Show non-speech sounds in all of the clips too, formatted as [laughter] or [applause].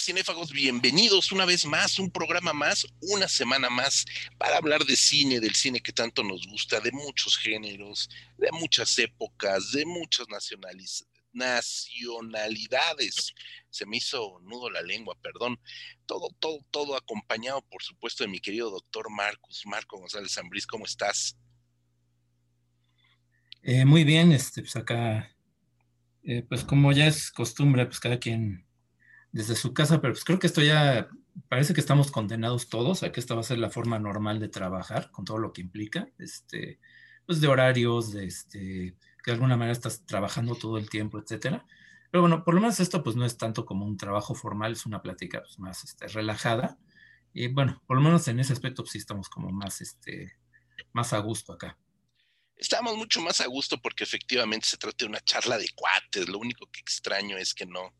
cinéfagos? Bienvenidos una vez más, un programa más, una semana más, para hablar de cine, del cine que tanto nos gusta, de muchos géneros, de muchas épocas, de muchas nacionalidades. Se me hizo nudo la lengua, perdón. Todo, todo, todo acompañado, por supuesto, de mi querido doctor Marcus, Marco González Zambriz. ¿Cómo estás? Eh, muy bien, este, pues acá, eh, pues como ya es costumbre, pues cada quien desde su casa, pero pues creo que esto ya parece que estamos condenados todos a que esta va a ser la forma normal de trabajar, con todo lo que implica, este, pues de horarios, de este, que de alguna manera estás trabajando todo el tiempo, etcétera. Pero bueno, por lo menos esto pues no es tanto como un trabajo formal, es una plática pues, más este, relajada. Y bueno, por lo menos en ese aspecto pues, sí estamos como más, este, más a gusto acá. Estamos mucho más a gusto porque efectivamente se trata de una charla de cuates. Lo único que extraño es que no,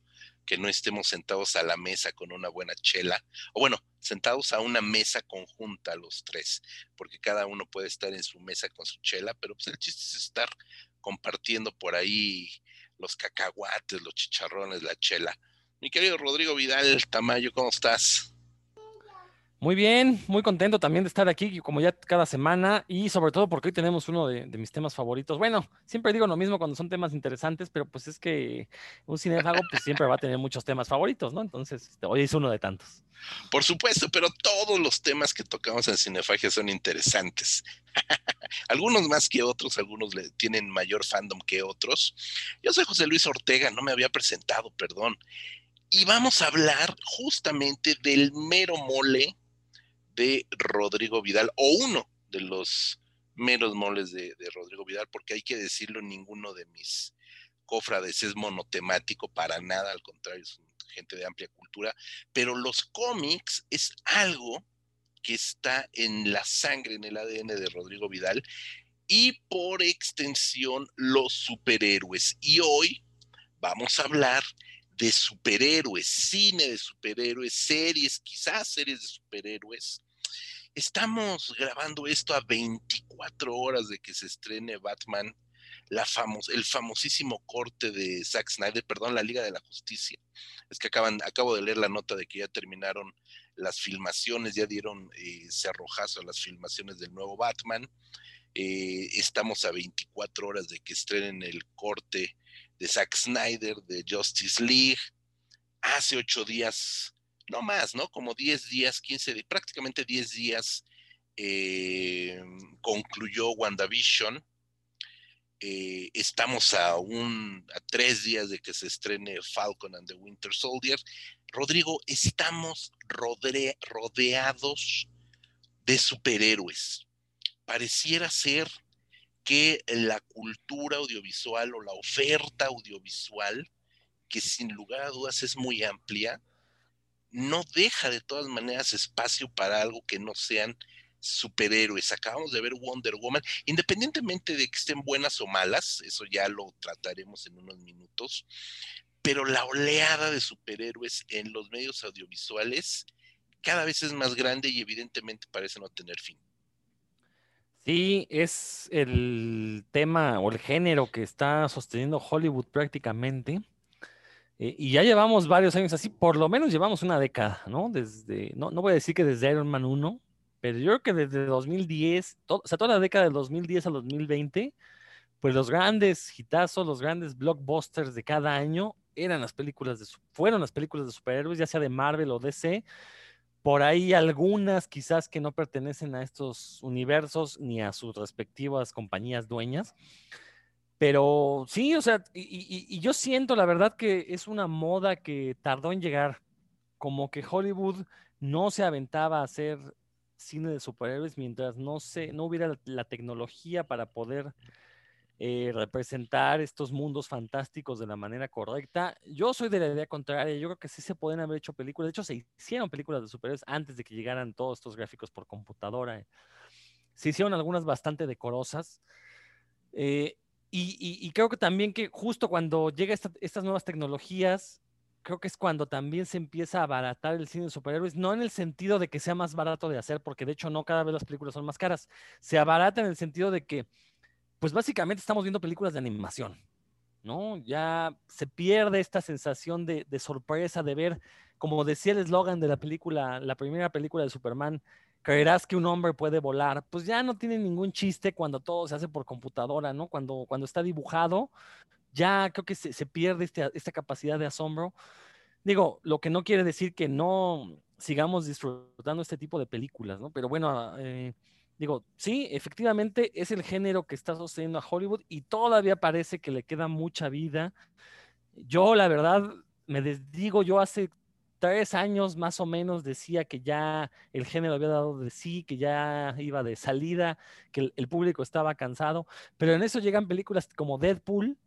que no estemos sentados a la mesa con una buena chela, o bueno, sentados a una mesa conjunta los tres, porque cada uno puede estar en su mesa con su chela, pero pues el chiste es estar compartiendo por ahí los cacahuates, los chicharrones, la chela. Mi querido Rodrigo Vidal Tamayo, ¿cómo estás? Muy bien, muy contento también de estar aquí, como ya cada semana, y sobre todo porque hoy tenemos uno de, mis temas favoritos. Bueno, siempre digo lo mismo cuando son temas interesantes, pero pues es que un cinefago pues siempre va a tener muchos temas favoritos, ¿no? Entonces, este, hoy es uno de tantos. Por supuesto, pero todos los temas que tocamos en Cinefagia son interesantes. [laughs] algunos más que otros, algunos le tienen mayor fandom que otros. Yo soy José Luis Ortega, no me había presentado, perdón. Y vamos a hablar justamente del mero mole de Rodrigo Vidal, o uno de los meros moles de, Rodrigo Vidal, porque hay que decirlo, ninguno de mis cofrades es monotemático para nada, al contrario, es gente de amplia cultura, pero los cómics es algo que está en la sangre, en el ADN de Rodrigo Vidal, y por extensión los superhéroes. Y hoy vamos a hablar de superhéroes, cine de superhéroes, series, quizás series de superhéroes. Estamos grabando esto a 24 horas de que se estrene Batman, el famosísimo corte de Zack Snyder, perdón, la Liga de la Justicia. Es que acaban, acabo de leer la nota de que ya terminaron las filmaciones, ya dieron eh, cerrojazo a las filmaciones del nuevo Batman. Eh, estamos a 24 horas de que estrenen el corte de Zack Snyder, de Justice League. Hace ocho días, no más, ¿no? Como 10 días, 15, prácticamente 10 días, eh, concluyó WandaVision. Eh, estamos a, un, a tres días de que se estrene Falcon and the Winter Soldier. Rodrigo, estamos rodeados de superhéroes. Pareciera ser que la cultura audiovisual o la oferta audiovisual, que sin lugar a dudas es muy amplia, no deja de todas maneras espacio para algo que no sean superhéroes. Acabamos de ver Wonder Woman, independientemente de que estén buenas o malas, eso ya lo trataremos en unos minutos, pero la oleada de superhéroes en los medios audiovisuales cada vez es más grande y evidentemente parece no tener fin. Sí, es el tema o el género que está sosteniendo Hollywood prácticamente. Eh, y ya llevamos varios años así, por lo menos llevamos una década, ¿no? Desde, no, no voy a decir que desde Iron Man 1, pero yo creo que desde 2010, o sea, toda la década del 2010 al 2020, pues los grandes hitazos, los grandes blockbusters de cada año eran las películas de, fueron las películas de superhéroes, ya sea de Marvel o DC, por ahí algunas quizás que no pertenecen a estos universos ni a sus respectivas compañías dueñas. Pero sí, o sea, y, yo siento la verdad que es una moda que tardó en llegar, como que Hollywood no se aventaba a hacer cine de superhéroes mientras no, se, no hubiera la tecnología para poder eh, representar estos mundos fantásticos de la manera correcta. Yo soy de la idea contraria, yo creo que sí se pueden haber hecho películas, de hecho se hicieron películas de superhéroes antes de que llegaran todos estos gráficos por computadora. Se hicieron algunas bastante decorosas. Eh, y, creo que también que justo cuando llegan estas nuevas tecnologías, creo que es cuando también se empieza a abaratar el cine de superhéroes, no en el sentido de que sea más barato de hacer, porque de hecho no cada vez las películas son más caras, se abarata en el sentido de que pues básicamente estamos viendo películas de animación. ¿no? Ya se pierde esta sensación de, de sorpresa de ver, como decía el eslogan de la película, la primera película de Superman, creerás que un hombre puede volar, pues ya no tiene ningún chiste cuando todo se hace por computadora, ¿no? Cuando, cuando está dibujado, ya creo que se, se pierde este, esta capacidad de asombro. Digo, lo que no quiere decir que no sigamos disfrutando este tipo de películas, ¿no? Pero bueno, eh, digo, sí, efectivamente es el género que está sosteniendo a Hollywood y todavía parece que le queda mucha vida. Yo, la verdad, me desdigo, yo hace tres años más o menos decía que ya el género había dado de sí, que ya iba de salida, que el, público estaba cansado, pero en eso llegan películas como Deadpool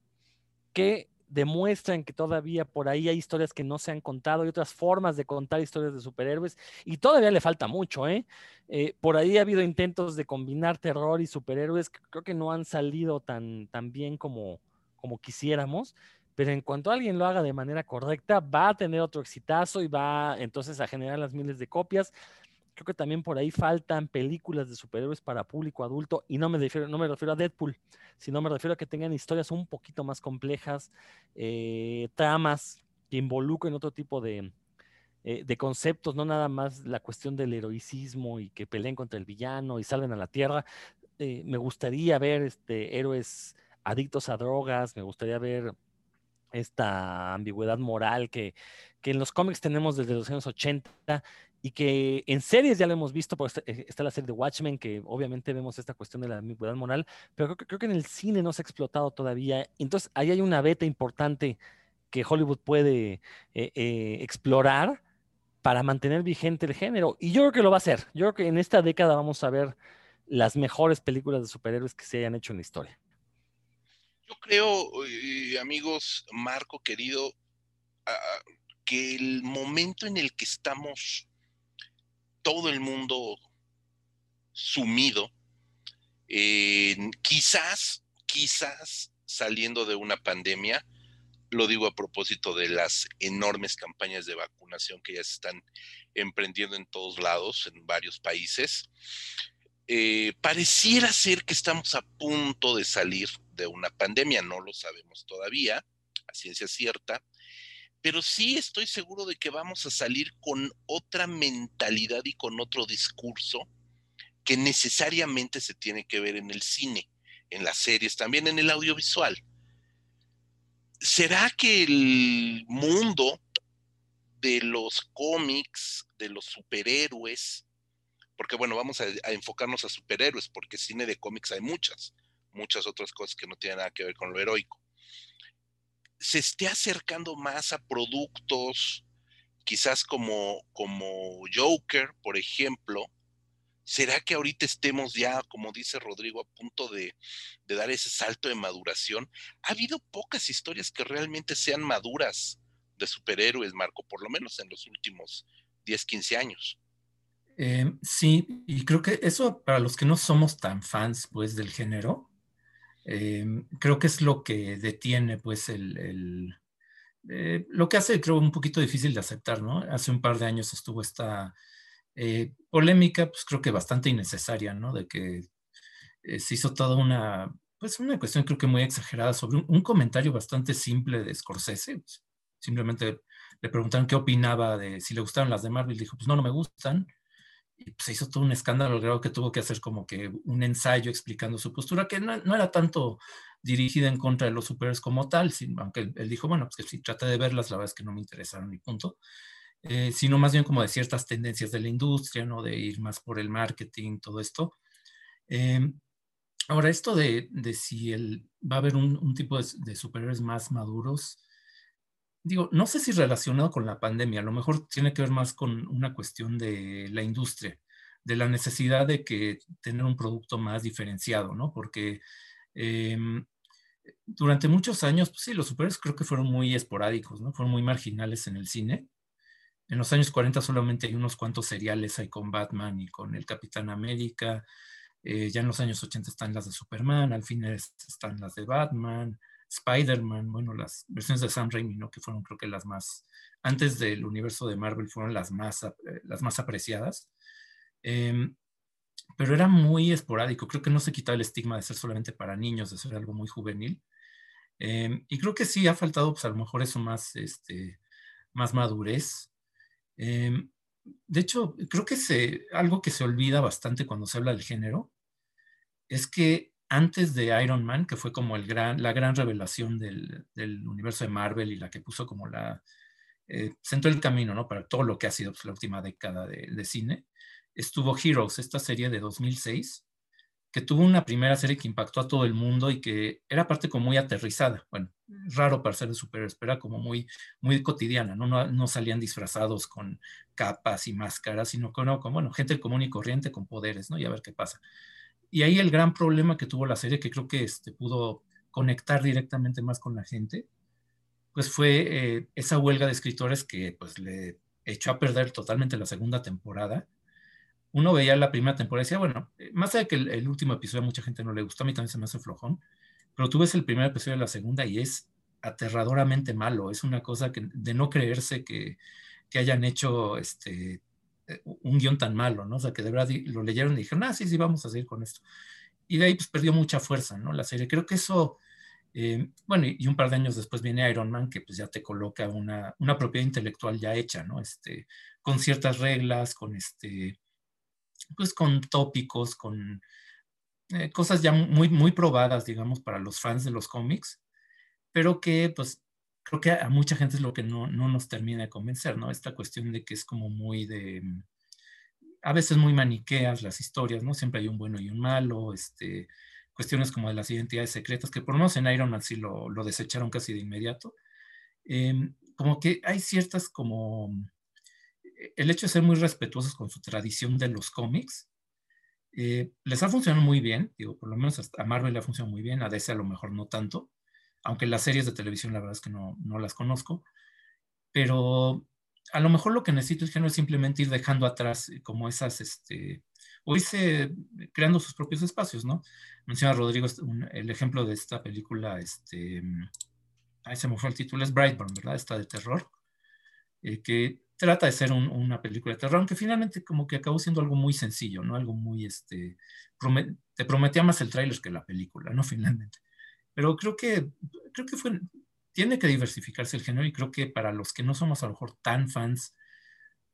que demuestran que todavía por ahí hay historias que no se han contado y otras formas de contar historias de superhéroes y todavía le falta mucho, ¿eh? eh por ahí ha habido intentos de combinar terror y superhéroes que creo que no han salido tan, tan bien como, como quisiéramos, pero en cuanto alguien lo haga de manera correcta, va a tener otro exitazo y va entonces a generar las miles de copias. Creo que también por ahí faltan películas de superhéroes para público adulto y no me refiero, no me refiero a Deadpool, sino me refiero a que tengan historias un poquito más complejas, eh, tramas que involucren otro tipo de, eh, de conceptos, no nada más la cuestión del heroicismo y que peleen contra el villano y salven a la tierra. Eh, me gustaría ver este, héroes adictos a drogas, me gustaría ver esta ambigüedad moral que, en los cómics tenemos desde los años 80 y que en series ya lo hemos visto, porque eh, está, la serie de Watchmen, que obviamente vemos esta cuestión de la ambigüedad moral, pero creo, que en el cine no se ha explotado todavía. Entonces, ahí hay una beta importante que Hollywood puede eh, eh, explorar para mantener vigente el género. Y yo creo que lo va a hacer. Yo creo que en esta década vamos a ver las mejores películas de superhéroes que se hayan hecho en la historia. Yo creo, eh, amigos, Marco querido, que el momento en el que estamos todo el mundo sumido, quizás, quizás saliendo de una pandemia, lo digo a propósito de las enormes campañas de vacunación que ya se están emprendiendo en todos lados, en varios países, eh, pareciera ser que estamos a punto de salir de una pandemia, no lo sabemos todavía, a ciencia cierta, pero sí estoy seguro de que vamos a salir con otra mentalidad y con otro discurso que necesariamente se tiene que ver en el cine, en las series, también en el audiovisual. ¿Será que el mundo de los cómics, de los superhéroes, porque bueno, vamos a, enfocarnos a superhéroes, porque cine de cómics hay muchas, muchas otras cosas que no tienen nada que ver con lo heroico. Se esté acercando más a productos, quizás como, como Joker, por ejemplo. ¿Será que ahorita estemos ya, como dice Rodrigo, a punto de, de dar ese salto de maduración? Ha habido pocas historias que realmente sean maduras de superhéroes, Marco, por lo menos en los últimos 10, 15 años. Eh, sí, y creo que eso para los que no somos tan fans pues del género, eh, creo que es lo que detiene pues el, eh, lo que hace creo un poquito difícil de aceptar, ¿no? Hace un par de años estuvo esta polémica, pues creo que bastante innecesaria, ¿no? De que se hizo toda una, pues una cuestión creo que muy exagerada sobre un, comentario bastante simple de Scorsese, pues, simplemente le preguntaron qué opinaba de si le gustaban las de Marvel, dijo, pues no, no me gustan, y pues, se hizo todo un escándalo, creo que tuvo que hacer como que un ensayo explicando su postura, que no, era tanto dirigida en contra de los superhéroes como tal, aunque él, dijo, bueno, pues que si trata de verlas, la verdad es que no me interesaron ni punto, eh, sino más bien como de ciertas tendencias de la industria, ¿no? De ir más por el marketing, todo esto. Em, ahora, esto de, de, si el, va a haber un, un tipo de, de superhéroes más maduros, digo, no sé si relacionado con la pandemia, a lo mejor tiene que ver más con una cuestión de la industria, de la necesidad de que tener un producto más diferenciado, ¿no? Porque em, durante muchos años, pues sí, los superhéroes creo que fueron muy esporádicos, ¿no? Fueron muy marginales en el cine. En los años 40 solamente hay unos cuantos seriales hay con Batman y con el Capitán América. Eh, ya en los años 80 están las de Superman, al fin están las de Batman. Spider-Man, bueno, las versiones de Sam Raimi, ¿no? Que fueron creo que las más, antes del universo de Marvel, fueron las más, eh, las más apreciadas. Em, pero era muy esporádico, creo que no se quitaba el estigma de ser solamente para niños, de ser algo muy juvenil. Em, y creo que sí ha faltado, pues a lo mejor eso más, este, más madurez. Em, de hecho, creo que se, algo que se olvida bastante cuando se habla del género es que antes de Iron Man, que fue como la gran revelación del, del universo de Marvel y la que puso como la, eh, sentó el camino ¿no? para todo lo que ha sido pues, la última década de, cine, estuvo Heroes, esta serie de 2006, que tuvo una primera serie que impactó a todo el mundo y que era parte como muy aterrizada. Bueno, raro para ser de superhéroes, pero era como muy, muy cotidiana, ¿no? ¿no? No, salían disfrazados con capas y máscaras, sino con, con, bueno, gente común y corriente con poderes, ¿no? Y a ver qué pasa. Y ahí el gran problema que tuvo la serie, que creo que este, pudo conectar directamente más con la gente, pues fue eh, esa huelga de escritores que pues le echó a perder totalmente la segunda temporada. Uno veía la primera temporada y decía, bueno, eh, más allá de que el, último episodio a mucha gente no le gustó, a mí también se me hace flojón, pero tú ves el primer episodio de la segunda y es aterradoramente malo, es una cosa que, de no creerse que, que hayan hecho este, un guion tan malo, ¿no? O sea, que de verdad lo leyeron y dijeron, ah, sí, sí, vamos a seguir con esto. Y de ahí pues perdió mucha fuerza, ¿no? La serie. Creo que eso, eh, bueno, y, y, un par de años después viene Iron Man, que pues ya te coloca una, una propiedad intelectual ya hecha, ¿no? Este, con ciertas reglas, con este, pues con tópicos, con eh, cosas ya muy, muy probadas, digamos, para los fans de los cómics, pero que pues creo que a mucha gente es lo que no, no nos termina de convencer, ¿no? Esta cuestión de que es como muy de, a veces muy maniqueas las historias, ¿no? Siempre hay un bueno y un malo, este, cuestiones como de las identidades secretas, que por lo menos en Iron Man sí lo, lo desecharon casi de inmediato. Eh, como que hay ciertas como el hecho de ser muy respetuosos con su tradición de los cómics, eh, les ha funcionado muy bien, digo, por lo menos a Marvel le ha funcionado muy bien, a DC a lo mejor no tanto, aunque las series de televisión la verdad es que no, no las conozco, pero a lo mejor lo que necesito es, es simplemente ir dejando atrás como esas, este, o irse creando sus propios espacios, ¿no? Menciona Rodrigo un, el ejemplo de esta película, este, ahí se me fue el título, es Brightburn, ¿verdad? Esta de terror, eh, que trata de ser un, una película de terror, aunque finalmente como que acabó siendo algo muy sencillo, ¿no? Algo muy, este, te prometía más el tráiler que la película, ¿no? [laughs] Finalmente. Pero creo que, creo que fue, tiene que diversificarse el género y creo que para los que no somos a lo mejor tan fans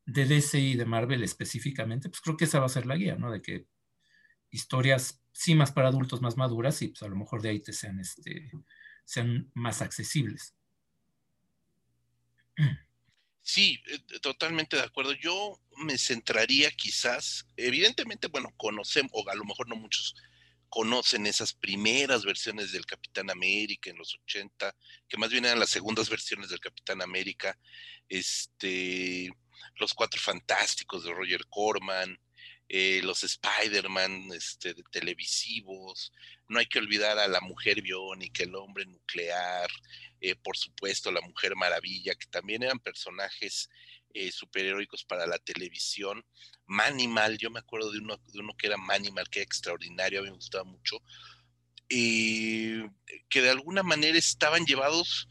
de DC y de Marvel específicamente, pues creo que esa va a ser la guía, ¿no? De que historias sí más para adultos más maduras y pues a lo mejor de ahí te sean, este, sean más accesibles. Sí, eh, totalmente de acuerdo. Yo me centraría quizás, evidentemente, bueno, conocemos, o a lo mejor no muchos conocen esas primeras versiones del Capitán América en los 80, que más bien eran las segundas versiones del Capitán América, este, los Cuatro Fantásticos de Roger Corman, eh, los Spider-Man este, televisivos, no hay que olvidar a la mujer biónica, el hombre nuclear, eh, por supuesto la mujer maravilla, que también eran personajes eh, superheroicos para la televisión. Manimal, yo me acuerdo de uno, de uno que era Manimal, que era extraordinario, a mí me gustaba mucho, que de alguna manera estaban llevados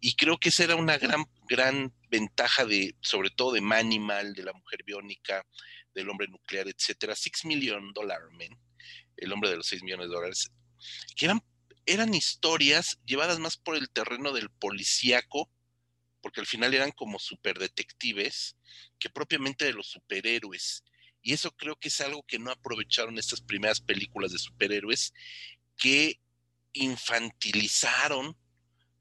y creo que esa era una gran, gran ventaja de, sobre todo de Manimal, de la mujer biónica, del hombre nuclear, etcétera, Six Million Dollar Men, el hombre de los 6 millones de dólares, que eran, eran historias llevadas más por el terreno del policíaco, porque al final eran como superdetectives, que propiamente de los superhéroes. Y eso creo que es algo que no aprovecharon estas primeras películas de superhéroes, que infantilizaron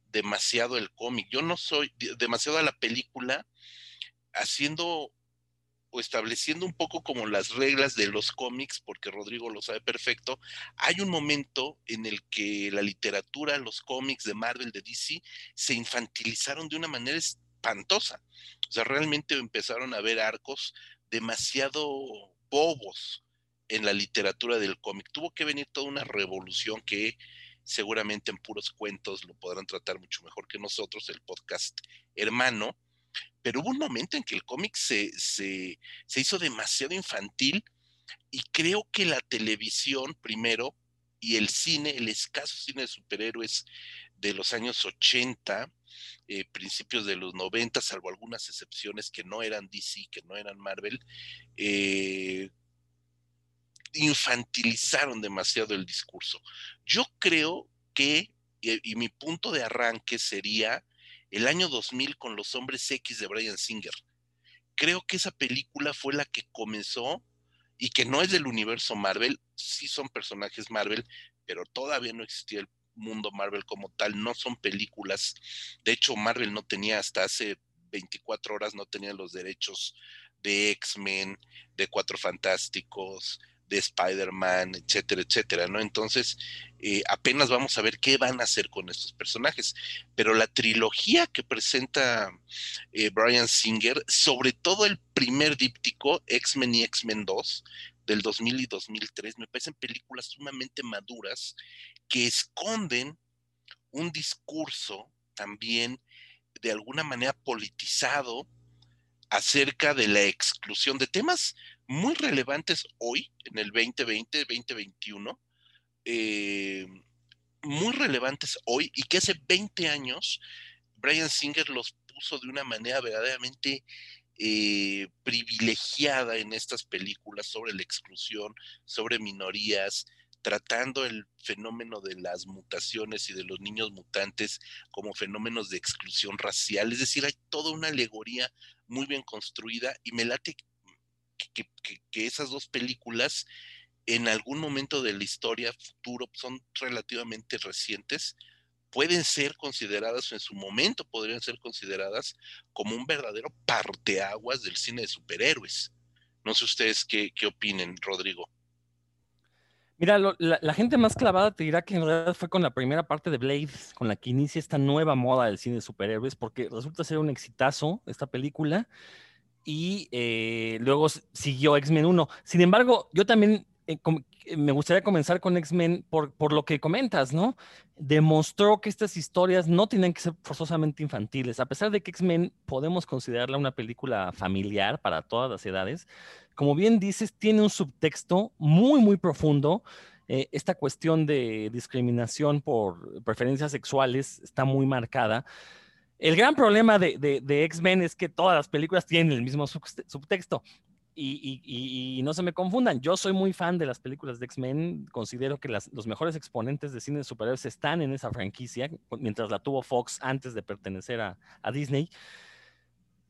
demasiado el cómic. Yo no soy demasiado a la película haciendo o estableciendo un poco como las reglas de los cómics, porque Rodrigo lo sabe perfecto, hay un momento en el que la literatura, los cómics de Marvel, de DC, se infantilizaron de una manera espantosa. O sea, realmente empezaron a ver arcos demasiado bobos en la literatura del cómic. Tuvo que venir toda una revolución que seguramente en puros cuentos lo podrán tratar mucho mejor que nosotros, el podcast hermano, pero hubo un momento en que el cómic se, se, se hizo demasiado infantil y creo que la televisión primero y el cine, el escaso cine de superhéroes de los años 80, eh, principios de los 90, salvo algunas excepciones que no eran DC, que no eran Marvel, eh, infantilizaron demasiado el discurso. Yo creo que y, mi punto de arranque sería el año 2000 con Los Hombres X de Brian Singer. Creo que esa película fue la que comenzó y que no es del universo Marvel, sí son personajes Marvel, pero todavía no existía el mundo Marvel como tal, no son películas. De hecho, Marvel no tenía hasta hace 24 horas, no tenía los derechos de X-Men, de Cuatro Fantásticos, de Spider-Man, etcétera, etcétera, ¿no? Entonces, eh, apenas vamos a ver qué van a hacer con estos personajes. Pero la trilogía que presenta eh, Brian Singer, sobre todo el primer díptico, X-Men y X-Men 2, del 2000 y 2003, me parecen películas sumamente maduras que esconden un discurso también de alguna manera politizado acerca de la exclusión de temas muy relevantes hoy, en el 2020, 2021, eh, muy relevantes hoy y que hace 20 años Brian Singer los puso de una manera verdaderamente eh, privilegiada en estas películas sobre la exclusión, sobre minorías, tratando el fenómeno de las mutaciones y de los niños mutantes como fenómenos de exclusión racial. Es decir, hay toda una alegoría muy bien construida y me late que, esas dos películas en algún momento de la historia futuro son relativamente recientes, pueden ser consideradas, en su momento podrían ser consideradas como un verdadero parteaguas del cine de superhéroes. No sé ustedes qué, qué opinen, Rodrigo. Mira, la, gente más clavada te dirá que en realidad fue con la primera parte de Blade, con la que inicia esta nueva moda del cine de superhéroes, porque resulta ser un exitazo esta película y eh, luego siguió X-Men 1. Sin embargo, yo también eh, eh, me gustaría comenzar con X-Men por, por, lo que comentas, ¿no? Demostró que estas historias no tienen que ser forzosamente infantiles, a pesar de que X-Men podemos considerarla una película familiar para todas las edades como bien dices, tiene un subtexto muy, muy profundo. Eh, esta cuestión de discriminación por preferencias sexuales está muy marcada. El gran problema de, X-Men es que todas las películas tienen el mismo subtexto. Y, no se me confundan, yo soy muy fan de las películas de X-Men, considero que los mejores exponentes de cine de superhéroes están en esa franquicia, mientras la tuvo Fox antes de pertenecer a Disney.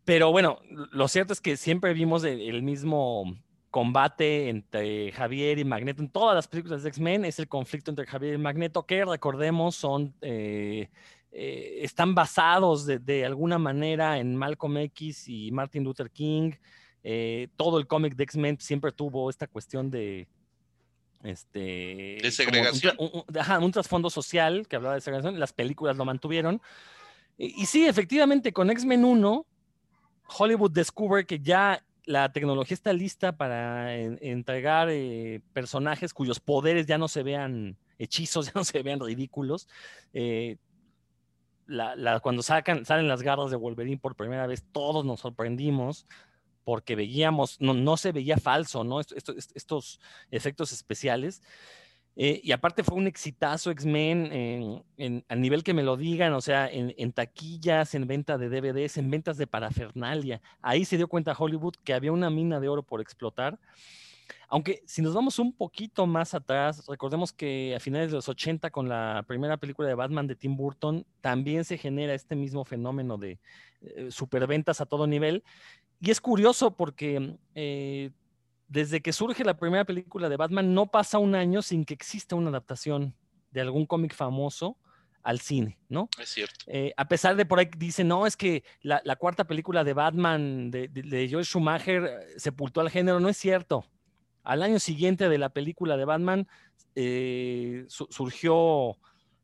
Pero bueno, lo cierto es que siempre vimos el, mismo combate entre Javier y Magneto en todas las películas de X-Men, es el conflicto entre Javier y Magneto, que recordemos son, eh, eh, están basados de, alguna manera en Malcolm X y Martin Luther King. Eh, todo el cómic de X-Men siempre tuvo esta cuestión de, este, de segregación. Un, trasfondo social que hablaba de segregación, las películas lo mantuvieron. Y, y sí, efectivamente, con X-Men 1 Hollywood descubre que ya la tecnología está lista para entregar eh, personajes cuyos poderes ya no se vean hechizos, [laughs] ya no se vean ridículos. Eh, cuando sacan, salen las garras de Wolverine por primera vez, todos nos sorprendimos porque veíamos, no, se veía falso, ¿no? estos efectos especiales. Eh, y aparte fue un exitazo X-Men a nivel que me lo digan, o sea, en, taquillas, en venta de DVDs, en ventas de parafernalia. Ahí se dio cuenta Hollywood que había una mina de oro por explotar. Aunque si nos vamos un poquito más atrás, recordemos que a finales de los 80 con la primera película de Batman de Tim Burton, también se genera este mismo fenómeno de eh, superventas a todo nivel. Y es curioso porque eh, desde que surge la primera película de Batman, no pasa un año sin que exista una adaptación de algún cómic famoso al cine, ¿no? Es cierto. Eh, a pesar de por ahí dicen, no, es que la, cuarta película de Batman de, de, Joel Schumacher sepultó al género, no es cierto. Al año siguiente de la película de Batman eh, surgió,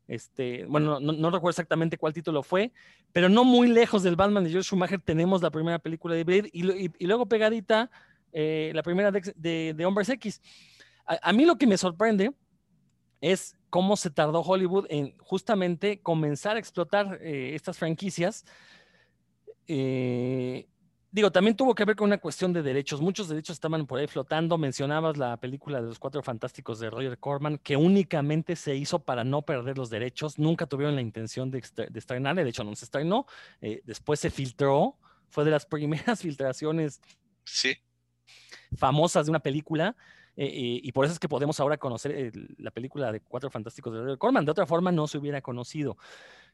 este, bueno, no, recuerdo exactamente cuál título fue, pero no muy lejos del Batman de Joel Schumacher tenemos la primera película de Blade y luego pegadita eh, la primera de, Hombres X. A, mí lo que me sorprende es cómo se tardó Hollywood en justamente comenzar a explotar eh, estas franquicias. Digo, también tuvo que ver con una cuestión de derechos. Muchos derechos estaban por ahí flotando. Mencionabas la película de los Cuatro Fantásticos de Roger Corman, que únicamente se hizo para no perder los derechos. Nunca tuvieron la intención de, de. De hecho, no se estrenó. después se filtró. Fue de las [laughs] primeras filtraciones sí famosas de una película. Eh, y por eso es que podemos ahora conocer la película de Cuatro Fantásticos de Corman. De otra forma, no se hubiera conocido.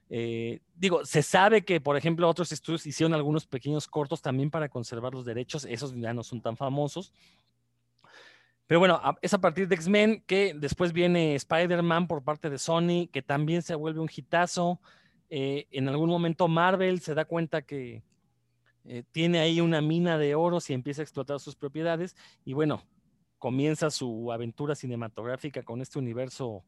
Eh, digo, se sabe que, por ejemplo, otros estudios hicieron algunos pequeños cortos también para conservar los derechos. Esos ya no son tan famosos. Pero bueno, es a partir de X-Men que después viene Spider-Man por parte de Sony, que también se vuelve un hitazo. Eh, en algún momento Marvel se da cuenta que tiene ahí una mina de oro y empieza a explotar sus propiedades. Y bueno, comienza su aventura cinematográfica con este universo,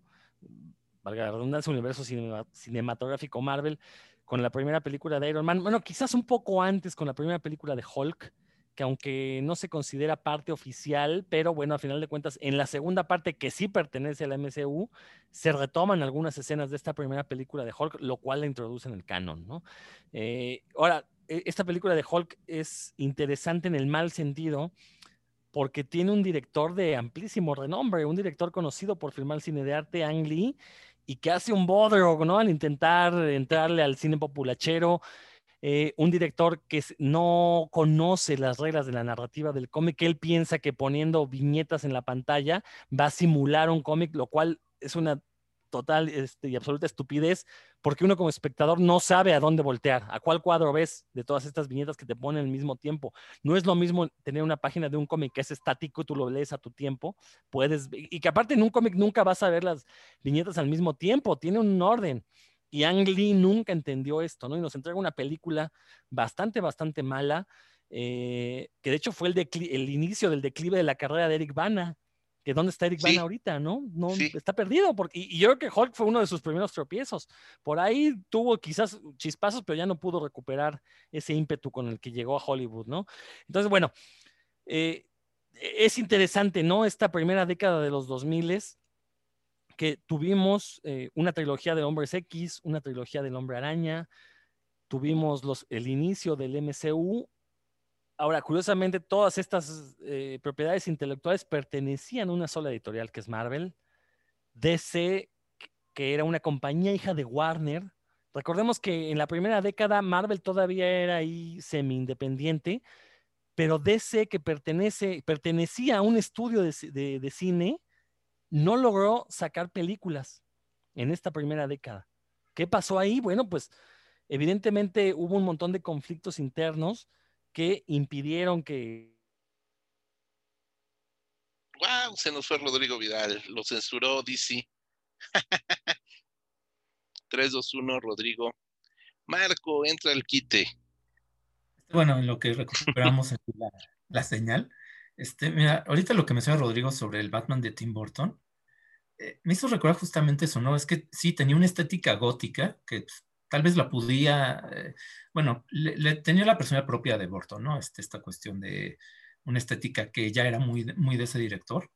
valga la redundancia, universo cinematográfico Marvel, con la primera película de Iron Man. Bueno, quizás un poco antes con la primera película de Hulk, que aunque no se considera parte oficial, pero bueno, a final de cuentas, en la segunda parte que sí pertenece a la MCU, se retoman algunas escenas de esta primera película de Hulk, lo cual la introduce en el canon, ¿no? Eh, ahora, e, esta película de Hulk es interesante en el mal sentido, porque tiene un director de amplísimo renombre, un director conocido por filmar cine de arte, Ang Lee, y que hace un bodro, ¿no? Al intentar entrarle al cine populachero, eh, un director que no conoce las reglas de la narrativa del cómic, él piensa que poniendo viñetas en la pantalla va a simular un cómic, lo cual es una total este, y absoluta estupidez, porque uno como espectador no sabe a dónde voltear, a cuál cuadro ves de todas estas viñetas que te ponen al mismo tiempo. No es lo mismo tener una página de un cómic que es estático tú lo lees a tu tiempo, puedes, y que aparte en un cómic nunca vas a ver las viñetas al mismo tiempo, tiene un orden. Y Ang Lee nunca entendió esto, ¿no? Y nos entrega una película bastante, bastante mala, eh, que de hecho fue el, el inicio del declive de la carrera de Eric Bana que dónde está Eric Bana ahorita, ¿no? No está perdido porque y, yo creo que Hulk fue uno de sus primeros tropiezos. Por ahí tuvo quizás chispazos, pero ya no pudo recuperar ese ímpetu con el que llegó a Hollywood, ¿no? Entonces, bueno, eh, es interesante, ¿no? Esta primera década de los 2000 que tuvimos eh, una trilogía de Hombres X, una trilogía del Hombre Araña, tuvimos los, el inicio del MCU Ahora, curiosamente, todas estas eh, propiedades intelectuales pertenecían a una sola editorial, que es Marvel. DC, que era una compañía hija de Warner. Recordemos que en la primera década Marvel todavía era ahí semi-independiente, pero DC, que pertenece, pertenecía a un estudio de, de cine, no logró sacar películas en esta primera década. ¿Qué pasó ahí? Bueno, pues evidentemente hubo un montón de conflictos internos que impidieron que... ¡Wow! Se nos fue Rodrigo Vidal, lo censuró DC. 3, 2, 1, Rodrigo. Marco, entra al quite. Bueno, en lo que recuperamos la, señal, este, mira, ahorita lo que menciona Rodrigo sobre el Batman de Tim Burton, eh, me hizo recordar justamente eso, ¿no? Es que sí, tenía una estética gótica que pues, tal vez la podía, eh, bueno, tenía la personalidad propia de Burton, ¿no? Este, esta cuestión de una estética que ya era muy, muy de ese director.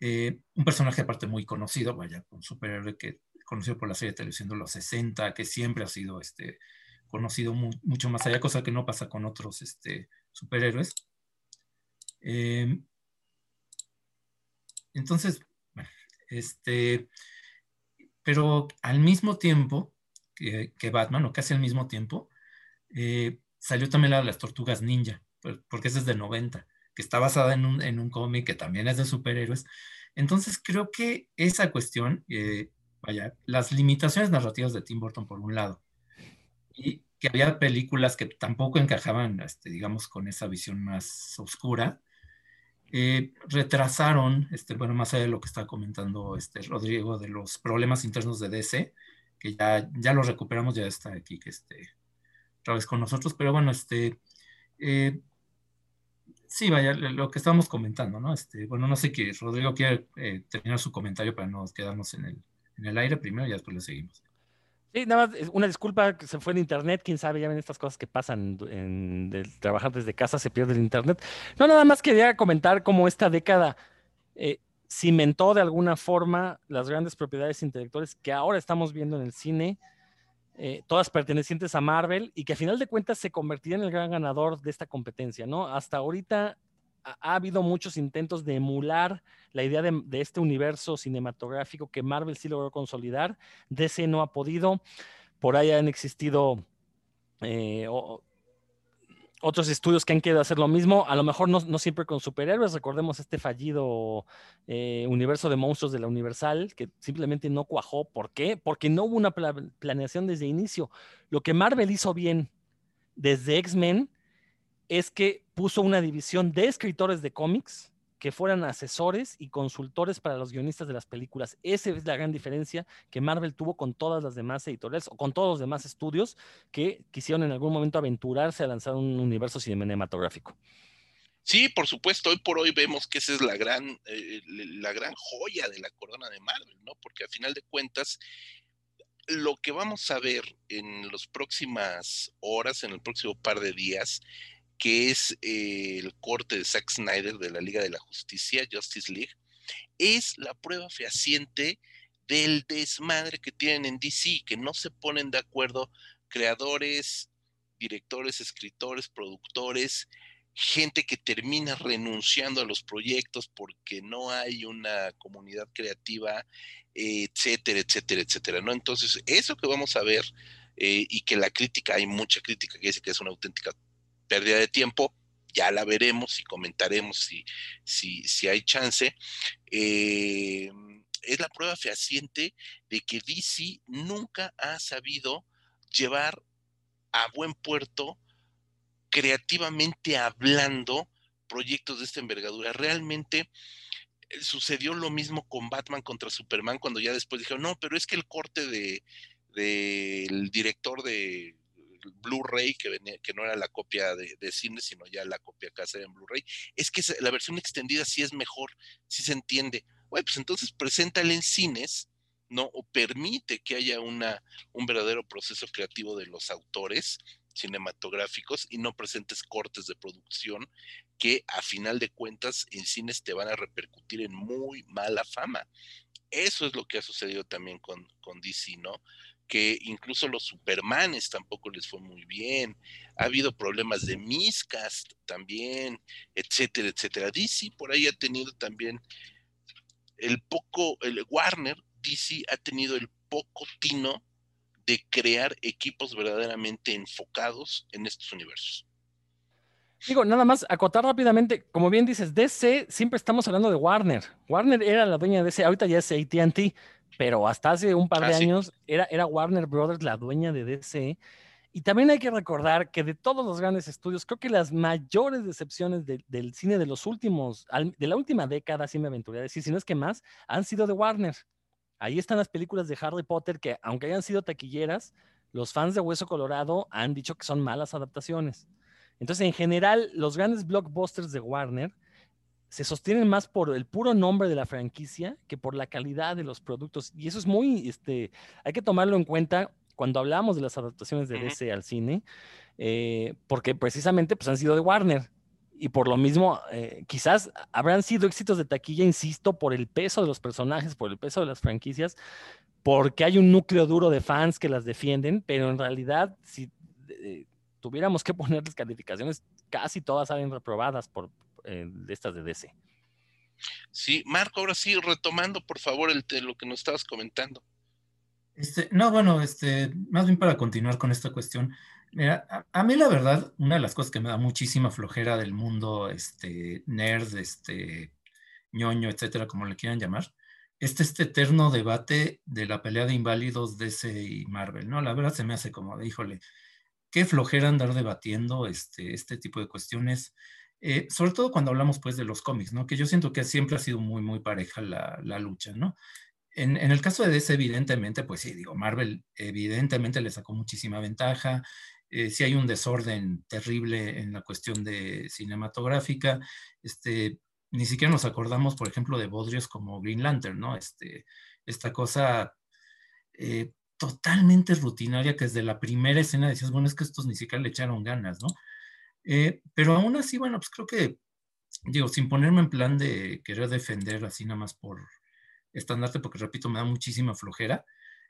Eh, un personaje aparte muy conocido, vaya, un superhéroe que conocido por la serie de televisión de los 60, que siempre ha sido este, conocido mucho más allá, cosa que no pasa con otros este, superhéroes. Eh, entonces, bueno, este, pero al mismo tiempo, que, Batman, o casi al mismo tiempo, eh, salió también la de las Tortugas Ninja, porque es desde 90, que está basada en un, en un cómic que también es de superhéroes. Entonces creo que esa cuestión, eh, vaya, las limitaciones narrativas de Tim Burton por un lado, y que había películas que tampoco encajaban, este, digamos, con esa visión más oscura, eh, retrasaron, este, bueno, más allá de lo que está comentando este Rodrigo, de los problemas internos de DC, que ya, ya lo recuperamos, ya está aquí, que esté otra vez con nosotros, pero bueno, este, eh, sí, vaya, lo que estábamos comentando, ¿no? Este, bueno, no sé qué, Rodrigo quiere eh, terminar su comentario para no quedarnos en el, en el aire primero y después le seguimos. Sí, nada más, una disculpa se fue en internet, quién sabe, ya ven estas cosas que pasan en, trabajar desde casa, se pierde el internet. No, nada más quería comentar cómo esta década eh, cimentó de alguna forma las grandes propiedades intelectuales que ahora estamos viendo en el cine, eh, todas pertenecientes a Marvel, y que a final de cuentas se convertiría en el gran ganador de esta competencia, ¿no? Hasta ahorita ha, habido muchos intentos de emular la idea de, este universo cinematográfico que Marvel sí logró consolidar, DC no ha podido, por ahí han existido... Eh, otros estudios que han querido hacer lo mismo, a lo mejor no, siempre con superhéroes, recordemos este fallido eh, universo de monstruos de la Universal, que simplemente no cuajó. ¿Por qué? Porque no hubo una planeación desde inicio. Lo que Marvel hizo bien desde X-Men es que puso una división de escritores de cómics que fueran asesores y consultores para los guionistas de las películas. Esa es la gran diferencia que Marvel tuvo con todas las demás editoriales o con todos los demás estudios que quisieron en algún momento aventurarse a lanzar un universo cinematográfico. Sí, por supuesto, hoy por hoy vemos que esa es la gran, eh, la gran joya de la corona de Marvel, ¿no? Porque al final de cuentas, lo que vamos a ver en las próximas horas, en el próximo par de días, que es eh, el corte de Zack Snyder de la Liga de la Justicia, Justice League, es la prueba fehaciente del desmadre que tienen en DC, que no se ponen de acuerdo creadores, directores, escritores, productores, gente que termina renunciando a los proyectos porque no hay una comunidad creativa, etcétera, etcétera, etcétera, ¿no? Entonces, eso que vamos a ver eh, y que la crítica, hay mucha crítica que dice que es una auténtica pérdida de tiempo, ya la veremos y comentaremos si, si, si hay chance. Eh, es la prueba fehaciente de que DC nunca ha sabido llevar a buen puerto, creativamente hablando, proyectos de esta envergadura. Realmente eh, sucedió lo mismo con Batman contra Superman cuando ya después dijeron, no, pero es que el corte de del director de Blu-ray, que, que no era la copia de, cine, sino ya la copia casera en Blu-ray, es que la versión extendida sí es mejor, sí se entiende. Bueno, pues entonces preséntale en cines, ¿no? O permite que haya una, un verdadero proceso creativo de los autores cinematográficos y no presentes cortes de producción que a final de cuentas en cines te van a repercutir en muy mala fama. Eso es lo que ha sucedido también con, con DC, ¿no? Que incluso los Supermanes tampoco les fue muy bien. Ha habido problemas de miscast también, etcétera, etcétera. DC por ahí ha tenido también el poco, el Warner, DC ha tenido el poco tino de crear equipos verdaderamente enfocados en estos universos. Digo, nada más acotar rápidamente, como bien dices, DC, siempre estamos hablando de Warner. Warner era la dueña de DC, ahorita ya es ATT, pero hasta hace un par de ah, años era, era Warner Brothers la dueña de DC. Y también hay que recordar que de todos los grandes estudios, creo que las mayores decepciones del cine de los últimos, de la última década, sí me aventuré a decir, si no es que más, han sido de Warner. Ahí están las películas de Harry Potter que, aunque hayan sido taquilleras, los fans de Hueso Colorado han dicho que son malas adaptaciones. Entonces, en general, los grandes blockbusters de Warner se sostienen más por el puro nombre de la franquicia que por la calidad de los productos. Y eso es muy, este, hay que tomarlo en cuenta cuando hablamos de las adaptaciones de DC al cine, eh, porque precisamente pues, han sido de Warner. Y por lo mismo, eh, quizás habrán sido éxitos de taquilla, insisto, por el peso de los personajes, por el peso de las franquicias, porque hay un núcleo duro de fans que las defienden, pero en realidad, si eh, tuviéramos que ponerles calificaciones, casi todas salen reprobadas por, eh, de estas de DC. Sí, Marco, ahora sí, retomando por favor el lo que nos estabas comentando. Este, no, bueno, este, más bien para continuar con esta cuestión. Mira, a, mí la verdad, una de las cosas que me da muchísima flojera del mundo, este, nerd, este, ñoño, etcétera, como le quieran llamar, es este eterno debate de la pelea de inválidos DC y Marvel, ¿no? La verdad se me hace como de, híjole, qué flojera andar debatiendo este, este tipo de cuestiones. Eh, sobre todo cuando hablamos pues de los cómics, ¿no? Que yo siento que siempre ha sido muy, muy pareja la, la lucha, ¿no? En, en, el caso de DC, evidentemente, pues sí, digo, Marvel evidentemente le sacó muchísima ventaja. Eh, si hay un desorden terrible en la cuestión de cinematográfica. Este, ni siquiera nos acordamos, por ejemplo, de bodrios como Green Lantern, ¿no? Este, esta cosa eh, totalmente rutinaria que desde la primera escena decías, bueno, es que estos ni siquiera le echaron ganas, ¿no? Eh, pero aún así, bueno, pues creo que, digo, sin ponerme en plan de querer defender así nada más por estandarte, porque repito, me da muchísima flojera,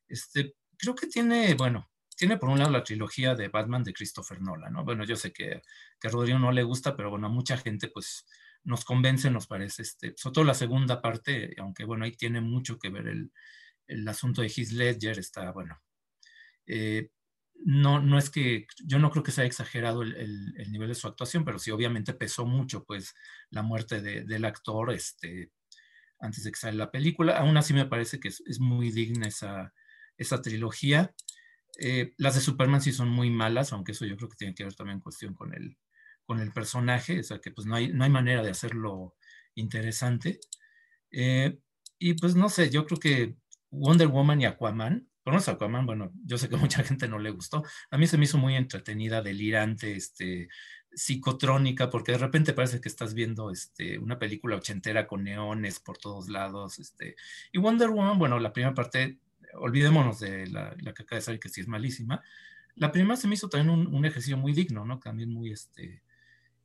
este, creo que tiene, bueno, tiene por un lado la trilogía de Batman de Christopher Nolan, ¿no? Bueno, yo sé que, que a Rodrigo no le gusta, pero bueno, a mucha gente pues nos convence, nos parece, este, sobre todo la segunda parte, aunque bueno, ahí tiene mucho que ver el, el asunto de Heath Ledger, está, bueno, eh, no, no es que, yo no creo que sea exagerado el, nivel de su actuación, pero sí obviamente pesó mucho, pues, la muerte del actor, este, antes de que salga la película. Aún así me parece que es, muy digna esa, esa trilogía. Eh, las de Superman sí son muy malas, aunque eso yo creo que tiene que ver también cuestión con el, con el personaje, o sea que pues no hay, no hay manera de hacerlo interesante. Eh, y pues no sé, yo creo que Wonder Woman y Aquaman Conoces Aquaman, bueno, yo sé que [laughs] mucha gente no le gustó. A mí se me hizo muy entretenida, delirante, este, psicotrónica, porque de repente parece que estás viendo este, una película ochentera con neones por todos lados. Este. Y Wonder Woman, bueno, la primera parte, olvidémonos de la, la acaba de salir, que sí es malísima. La primera se me hizo también un, ejercicio muy digno, ¿no? También muy, este,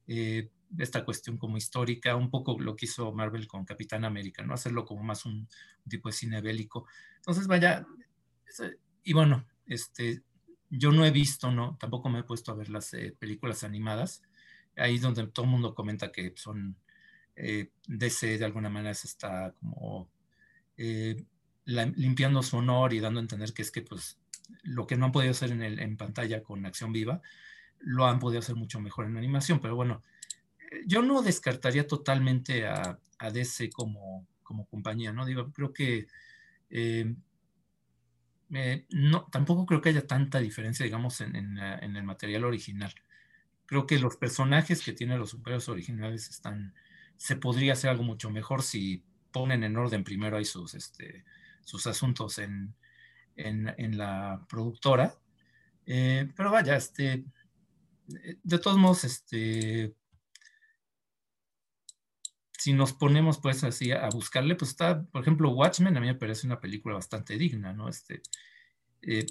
eh, esta cuestión como histórica, un poco lo que hizo Marvel con Capitán América, ¿no? Hacerlo como más un, un tipo de cine bélico. Entonces, vaya, y bueno, este, yo no he visto, no, tampoco me he puesto a ver las eh, películas animadas. Ahí donde todo el mundo comenta que son eh, DC de alguna manera se está como eh, limpiando su honor y dando a entender que es que pues lo que no han podido hacer en, el, en pantalla con acción viva, lo han podido hacer mucho mejor en animación. Pero bueno, yo no descartaría totalmente a, a DC como, como compañía, ¿no? Digo, creo que no, tampoco creo que haya tanta diferencia, digamos, en, el material original. Creo que los personajes que tienen los superhéroes originales están, se podría hacer algo mucho mejor si ponen en orden primero ahí sus, este, sus asuntos en, en, la productora. Eh, pero vaya, este, de todos modos, este, si nos ponemos pues así a buscarle, pues está, por ejemplo, Watchmen a mí me parece una película bastante digna, ¿no? Este, eh,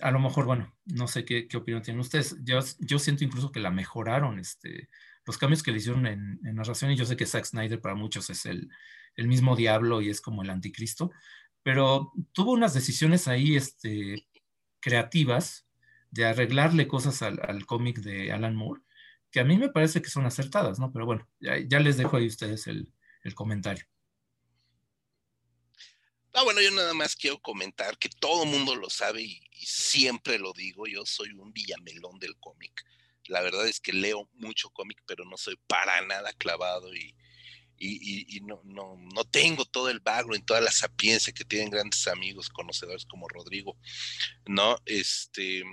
a lo mejor, bueno, no sé qué, qué, opinión tienen ustedes. Yo, yo siento incluso que la mejoraron, este, los cambios que le hicieron en, narración, y yo sé que Zack Snyder para muchos es el, el, mismo diablo y es como el anticristo, pero tuvo unas decisiones ahí este, creativas de arreglarle cosas al, al cómic de Alan Moore que a mí me parece que son acertadas, ¿no? Pero bueno, ya, les dejo ahí ustedes el, comentario. Ah, bueno, yo nada más quiero comentar que todo mundo lo sabe y, siempre lo digo, yo soy un villamelón del cómic. La verdad es que leo mucho cómic, pero no soy para nada clavado y, y, no, no, no, tengo todo el background, toda la sapiencia que tienen grandes amigos, conocedores como Rodrigo, ¿no? Este,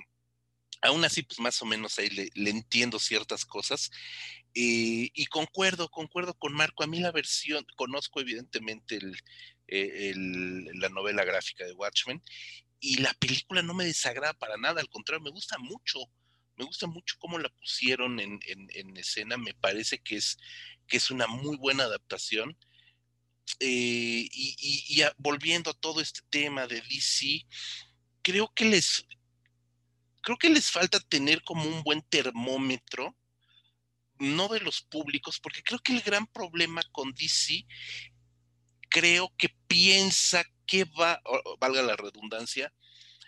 aún así, pues más o menos ahí le, entiendo ciertas cosas. Eh, y concuerdo, concuerdo con Marco. A mí la versión, conozco evidentemente eh, la novela gráfica de Watchmen y la película no me desagrada para nada, al contrario, me gusta mucho. Me gusta mucho cómo la pusieron en, escena, me parece que es, que es una muy buena adaptación. Eh, y volviendo a todo este tema de DC, creo que les, creo que les falta tener como un buen termómetro, no de los públicos, porque creo que el gran problema con DC, creo que piensa que va, valga la redundancia,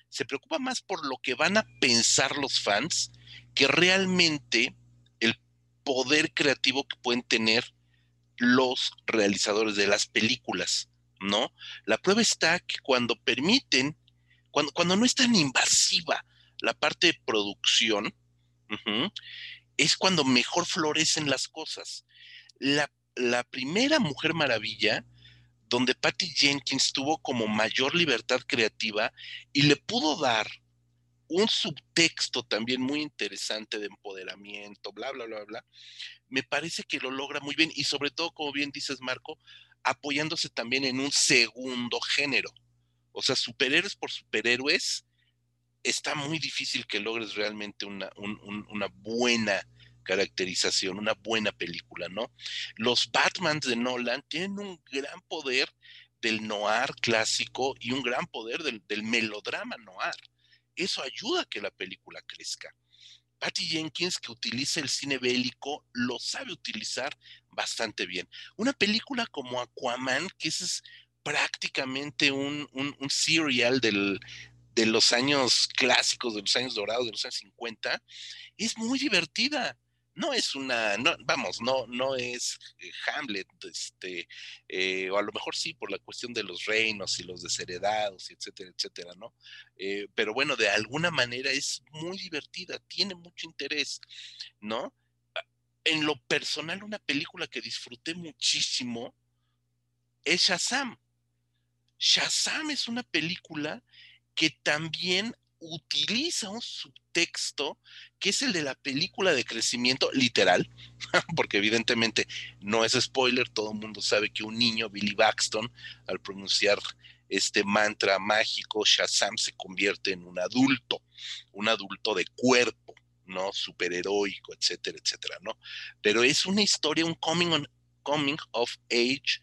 se preocupa más por lo que van a pensar los fans que realmente el poder creativo que pueden tener los realizadores de las películas, ¿no? La prueba está que cuando permiten, cuando, cuando no es tan invasiva la parte de producción es cuando mejor florecen las cosas. La, primera Mujer Maravilla, donde Patty Jenkins tuvo como mayor libertad creativa y le pudo dar un subtexto también muy interesante de empoderamiento, bla, bla, bla, bla, me parece que lo logra muy bien y sobre todo, como bien dices, Marco, apoyándose también en un segundo género. O sea, superhéroes por superhéroes está muy difícil que logres realmente una, buena caracterización, una buena película, ¿no? Los Batmans de Nolan tienen un gran poder del noir clásico y un gran poder del, melodrama noir. Eso ayuda a que la película crezca. Patty Jenkins, que utiliza el cine bélico, lo sabe utilizar bastante bien. Una película como Aquaman, que es prácticamente un, un serial del, de los años clásicos, de los años dorados, de los años 50, es muy divertida. no es una, vamos, no, no es eh, Hamlet, este, eh, o a lo mejor sí por la cuestión de los reinos y los desheredados, etcétera, etcétera, ¿no? Eh, pero bueno, de alguna manera es muy divertida, tiene mucho interés, ¿no? En lo personal, una película que disfruté muchísimo es Shazam. Shazam es una película que también utiliza un subtexto que es el de la película de crecimiento literal, [laughs] porque evidentemente no es spoiler, todo el mundo sabe que un niño, Billy Baxton, al pronunciar este mantra mágico, Shazam se convierte en un adulto, un adulto de cuerpo, ¿no? Superheroico, etcétera, etcétera, ¿no? Pero es una historia, un coming, on, coming of age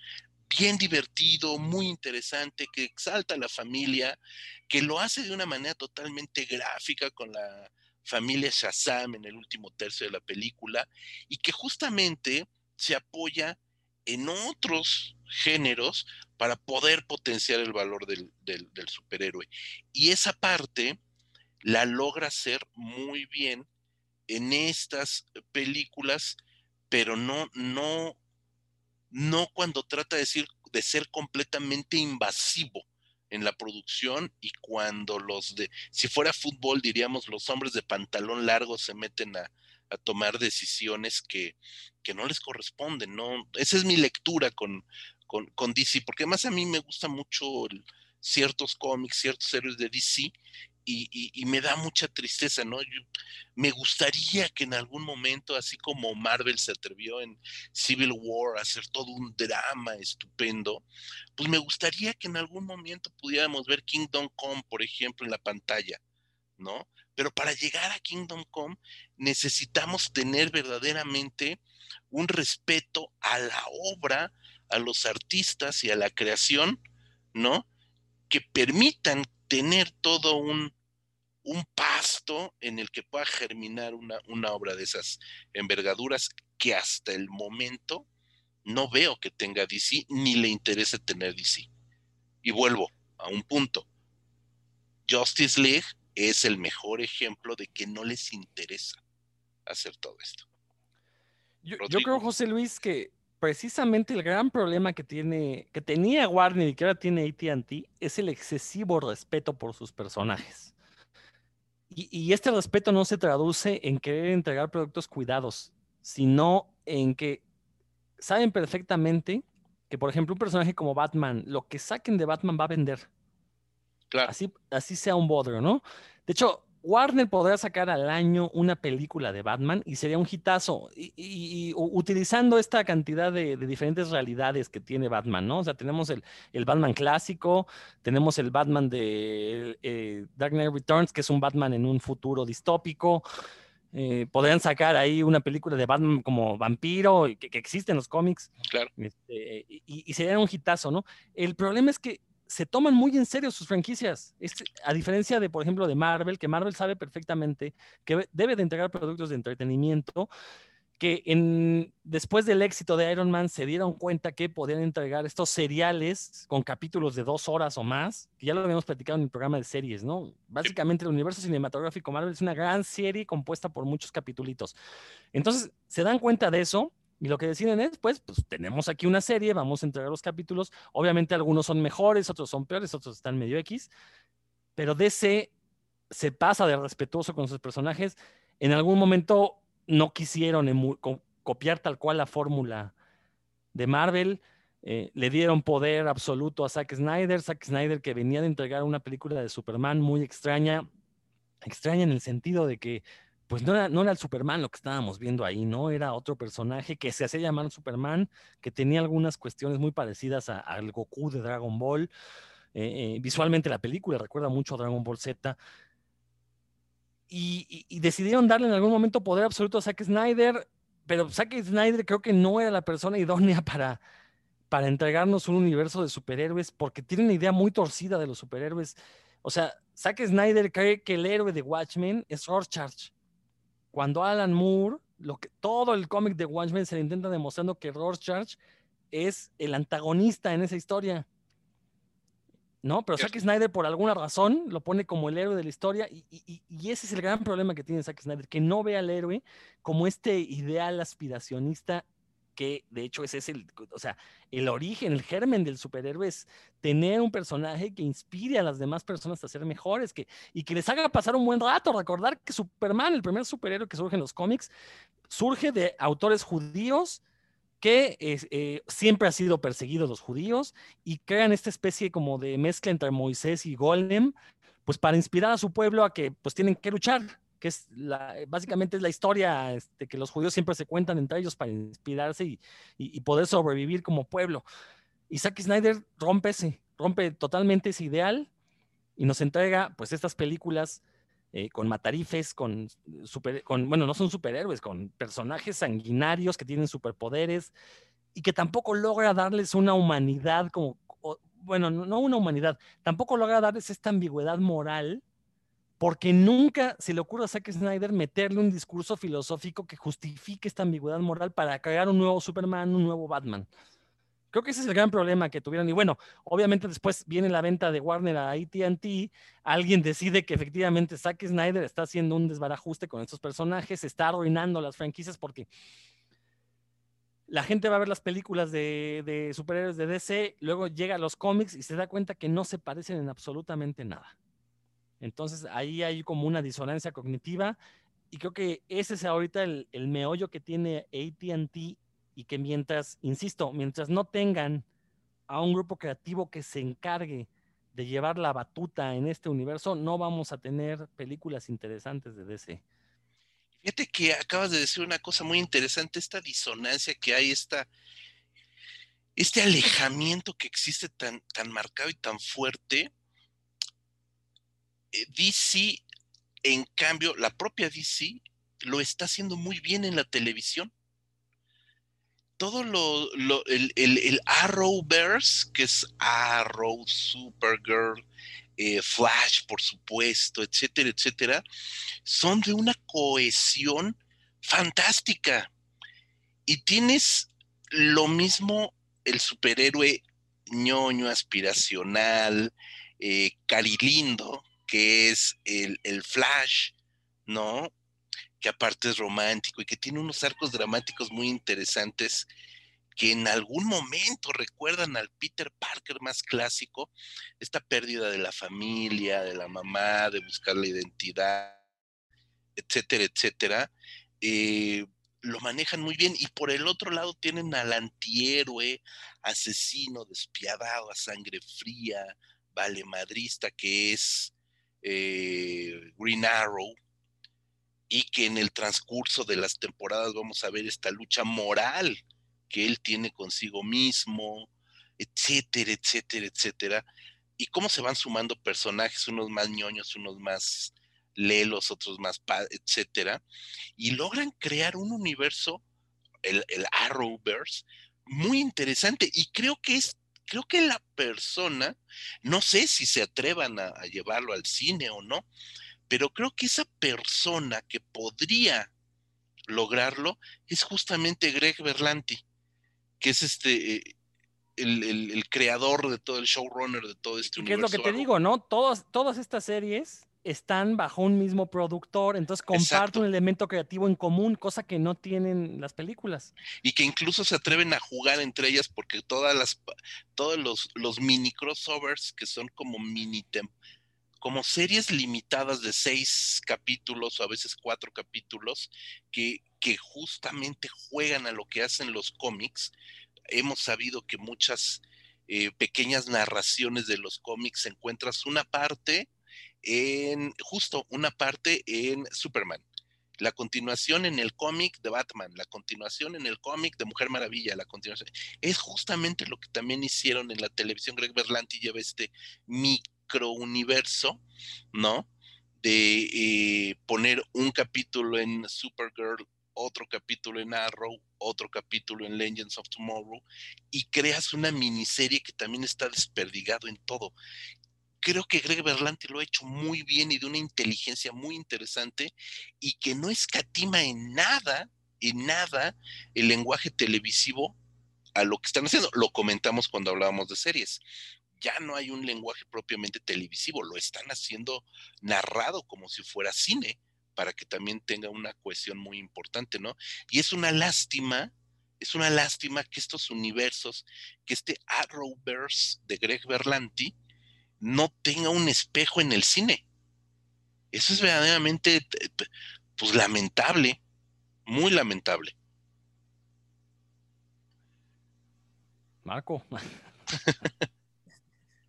bien divertido, muy interesante, que exalta a la familia, que lo hace de una manera totalmente gráfica con la familia Shazam en el último tercio de la película y que justamente se apoya en otros géneros para poder potenciar el valor del, del superhéroe. Y esa parte la logra hacer muy bien en estas películas, pero no, no no cuando trata de, decir, de ser completamente invasivo en la producción y cuando los de, si fuera fútbol, diríamos, los hombres de pantalón largo se meten a, tomar decisiones que, que, no les corresponden, ¿no? Esa es mi lectura con, con, con DC, porque además a mí me gusta mucho ciertos cómics, ciertos héroes de DC, y, me da mucha tristeza, ¿no? me gustaría que en algún momento, así como Marvel se atrevió en Civil War a hacer todo un drama estupendo, pues me gustaría que en algún momento pudiéramos ver Kingdom Come, por ejemplo, en la pantalla, ¿no? Pero para llegar a Kingdom Come necesitamos tener verdaderamente un respeto a la obra, a los artistas y a la creación, ¿no? Que permitan tener todo un, un pasto en el que pueda germinar una, una, obra de esas envergaduras que hasta el momento no veo que tenga DC ni le interese tener DC. Y vuelvo a un punto. Justice League es el mejor ejemplo de que no les interesa hacer todo esto. Yo, yo creo, José Luis, que precisamente el gran problema que tiene, que tenía Warner y que ahora tiene AT&T es el excesivo respeto por sus personajes. Y, este respeto no se traduce en querer entregar productos cuidados, sino en que saben perfectamente que, por ejemplo, un personaje como Batman, lo que saquen de Batman va a vender. Claro. Así, así sea un bodrio, ¿no? De hecho, Warner podrá sacar al año una película de Batman y sería un hitazo. Y, utilizando esta cantidad de, diferentes realidades que tiene Batman, ¿no? O sea, tenemos el, Batman clásico, tenemos el Batman de eh, Dark Knight Returns, que es un Batman en un futuro distópico. Eh, podrían sacar ahí una película de Batman como vampiro, que, que existe en los cómics. Claro. Este, y, y sería un hitazo, ¿no? El problema es que se toman muy en serio sus franquicias. a diferencia de, por ejemplo, de Marvel, que Marvel sabe perfectamente que debe de entregar productos de entretenimiento, que en, después del éxito de Iron Man se dieron cuenta que podían entregar estos seriales con capítulos de dos horas o más, que ya lo habíamos platicado en el programa de series, ¿no? Básicamente el universo cinematográfico Marvel es una gran serie compuesta por muchos capítulos. Entonces, se dan cuenta de eso y lo que deciden es, pues, pues tenemos aquí una serie, vamos a entregar los capítulos. Obviamente algunos son mejores, otros son peores, otros están medio X, pero DC se pasa de respetuoso con sus personajes. En algún momento no quisieron copiar tal cual la fórmula de Marvel. Eh, le dieron poder absoluto a Zack Snyder. Zack Snyder que venía de entregar una película de Superman muy extraña. Extraña en el sentido de que pues no era, no era el Superman lo que estábamos viendo ahí, ¿no? Era otro personaje que se hacía llamar Superman, que tenía algunas cuestiones muy parecidas al Goku de Dragon Ball. Eh, eh, visualmente la película recuerda mucho a Dragon Ball Z. Y, decidieron darle en algún momento poder absoluto a Zack Snyder, pero Zack Snyder creo que no era la persona idónea para, para entregarnos un universo de superhéroes, porque tiene una idea muy torcida de los superhéroes. O sea, Zack Snyder cree que el héroe de Watchmen es Rorschach cuando Alan Moore, lo que, todo el cómic de Watchmen se le intenta demostrando que Rorschach es el antagonista en esa historia. ¿no? Pero Zack Snyder, por alguna razón, lo pone como el héroe de la historia y, y, ese es el gran problema que tiene Zack Snyder, que no ve al héroe como este ideal aspiracionista que de hecho ese es el, o sea, el origen, el germen del superhéroe es tener un personaje que inspire a las demás personas a ser mejores que, y que les haga pasar un buen rato. Recordar que Superman, el primer superhéroe que surge en los cómics, surge de autores judíos que eh, siempre ha sido perseguidos los judíos y crean esta especie como de mezcla entre Moisés y Golem, pues para inspirar a su pueblo a que pues tienen que luchar, que es la, básicamente es la historia este, que los judíos siempre se cuentan entre ellos para inspirarse y, poder sobrevivir como pueblo. Y Zack Snyder rompe ese, rompe totalmente ese ideal y nos entrega pues estas películas eh, con matarifes, con, bueno, no son superhéroes, con personajes sanguinarios que tienen superpoderes y que tampoco logra darles una humanidad como, bueno, no una humanidad, tampoco logra darles esta ambigüedad moral porque nunca se le ocurre a Zack Snyder meterle un discurso filosófico que justifique esta ambigüedad moral para crear un nuevo Superman, un nuevo Batman. Creo que ese es el gran problema que tuvieron. Y bueno, obviamente después viene la venta de Warner a ATT, alguien decide que efectivamente Zack Snyder está haciendo un desbarajuste con estos personajes, está arruinando las franquicias porque la gente va a ver las películas de, de superhéroes de DC, luego llega a los cómics y se da cuenta que no se parecen en absolutamente nada. Entonces ahí hay como una disonancia cognitiva y creo que ese es ahorita el, meollo que tiene ATT y que mientras, insisto, mientras no tengan a un grupo creativo que se encargue de llevar la batuta en este universo, no vamos a tener películas interesantes de DC. Fíjate que acabas de decir una cosa muy interesante, esta disonancia que hay, esta, este alejamiento que existe tan, tan marcado y tan fuerte DC, en cambio, la propia DC lo está haciendo muy bien en la televisión. Todo lo, el, el, Arrowverse, que es Arrow, Supergirl, eh, Flash, por supuesto, etcétera, etcétera, son de una cohesión fantástica. Y tienes lo mismo el superhéroe ñoño aspiracional, eh, carilindo, que es el, Flash, ¿no? Que aparte es romántico y que tiene unos arcos dramáticos muy interesantes que en algún momento recuerdan al Peter Parker más clásico, esta pérdida de la familia, de la mamá, de buscar la identidad, etcétera, etcétera, eh, lo manejan muy bien. Y por el otro lado tienen al antihéroe, asesino, despiadado, a sangre fría, valemadrista, que es eh, Green Arrow, y que en el transcurso de las temporadas vamos a ver esta lucha moral que él tiene consigo mismo, etcétera, etcétera, etcétera, y cómo se van sumando personajes, unos más ñoños, unos más lelos, otros más, etcétera, y logran crear un universo, el, el Arrowverse, muy interesante, y creo que es creo que la persona, no sé si se atrevan a, llevarlo al cine o no, pero creo que esa persona que podría lograrlo es justamente Greg Berlanti, que es este eh, el, creador de todo el showrunner de todo este universo. ¿Qué es lo que te digo, no? Todas, todas estas series están bajo un mismo productor, entonces comparten un elemento creativo en común, cosa que no tienen las películas. Y que incluso se atreven a jugar entre ellas porque todas las, todos los, los mini crossovers que son como mini como series limitadas de seis capítulos o a veces cuatro capítulos que, que justamente juegan a lo que hacen los cómics. Hemos sabido que muchas eh, pequeñas narraciones de los cómics encuentras una parte en justo una parte en Superman, la continuación en el cómic de Batman, la continuación en el cómic de Mujer Maravilla, la continuación. Es justamente lo que también hicieron en la televisión. Greg Berlanti lleva este microuniverso, ¿no? De eh, poner un capítulo en Supergirl, otro capítulo en Arrow, otro capítulo en Legends of Tomorrow, y creas una miniserie que también está desperdigado en todo creo que Greg Berlanti lo ha hecho muy bien y de una inteligencia muy interesante y que no escatima en nada, en nada, el lenguaje televisivo a lo que están haciendo. Lo comentamos cuando hablábamos de series. ya no hay un lenguaje propiamente televisivo, lo están haciendo narrado como si fuera cine, para que también tenga una cuestión muy importante, ¿no? Y es una lástima, es una lástima que estos universos, que este Arrowverse de Greg Berlanti no tenga un espejo en el cine. Eso es verdaderamente, pues lamentable, muy lamentable. Marco. [laughs]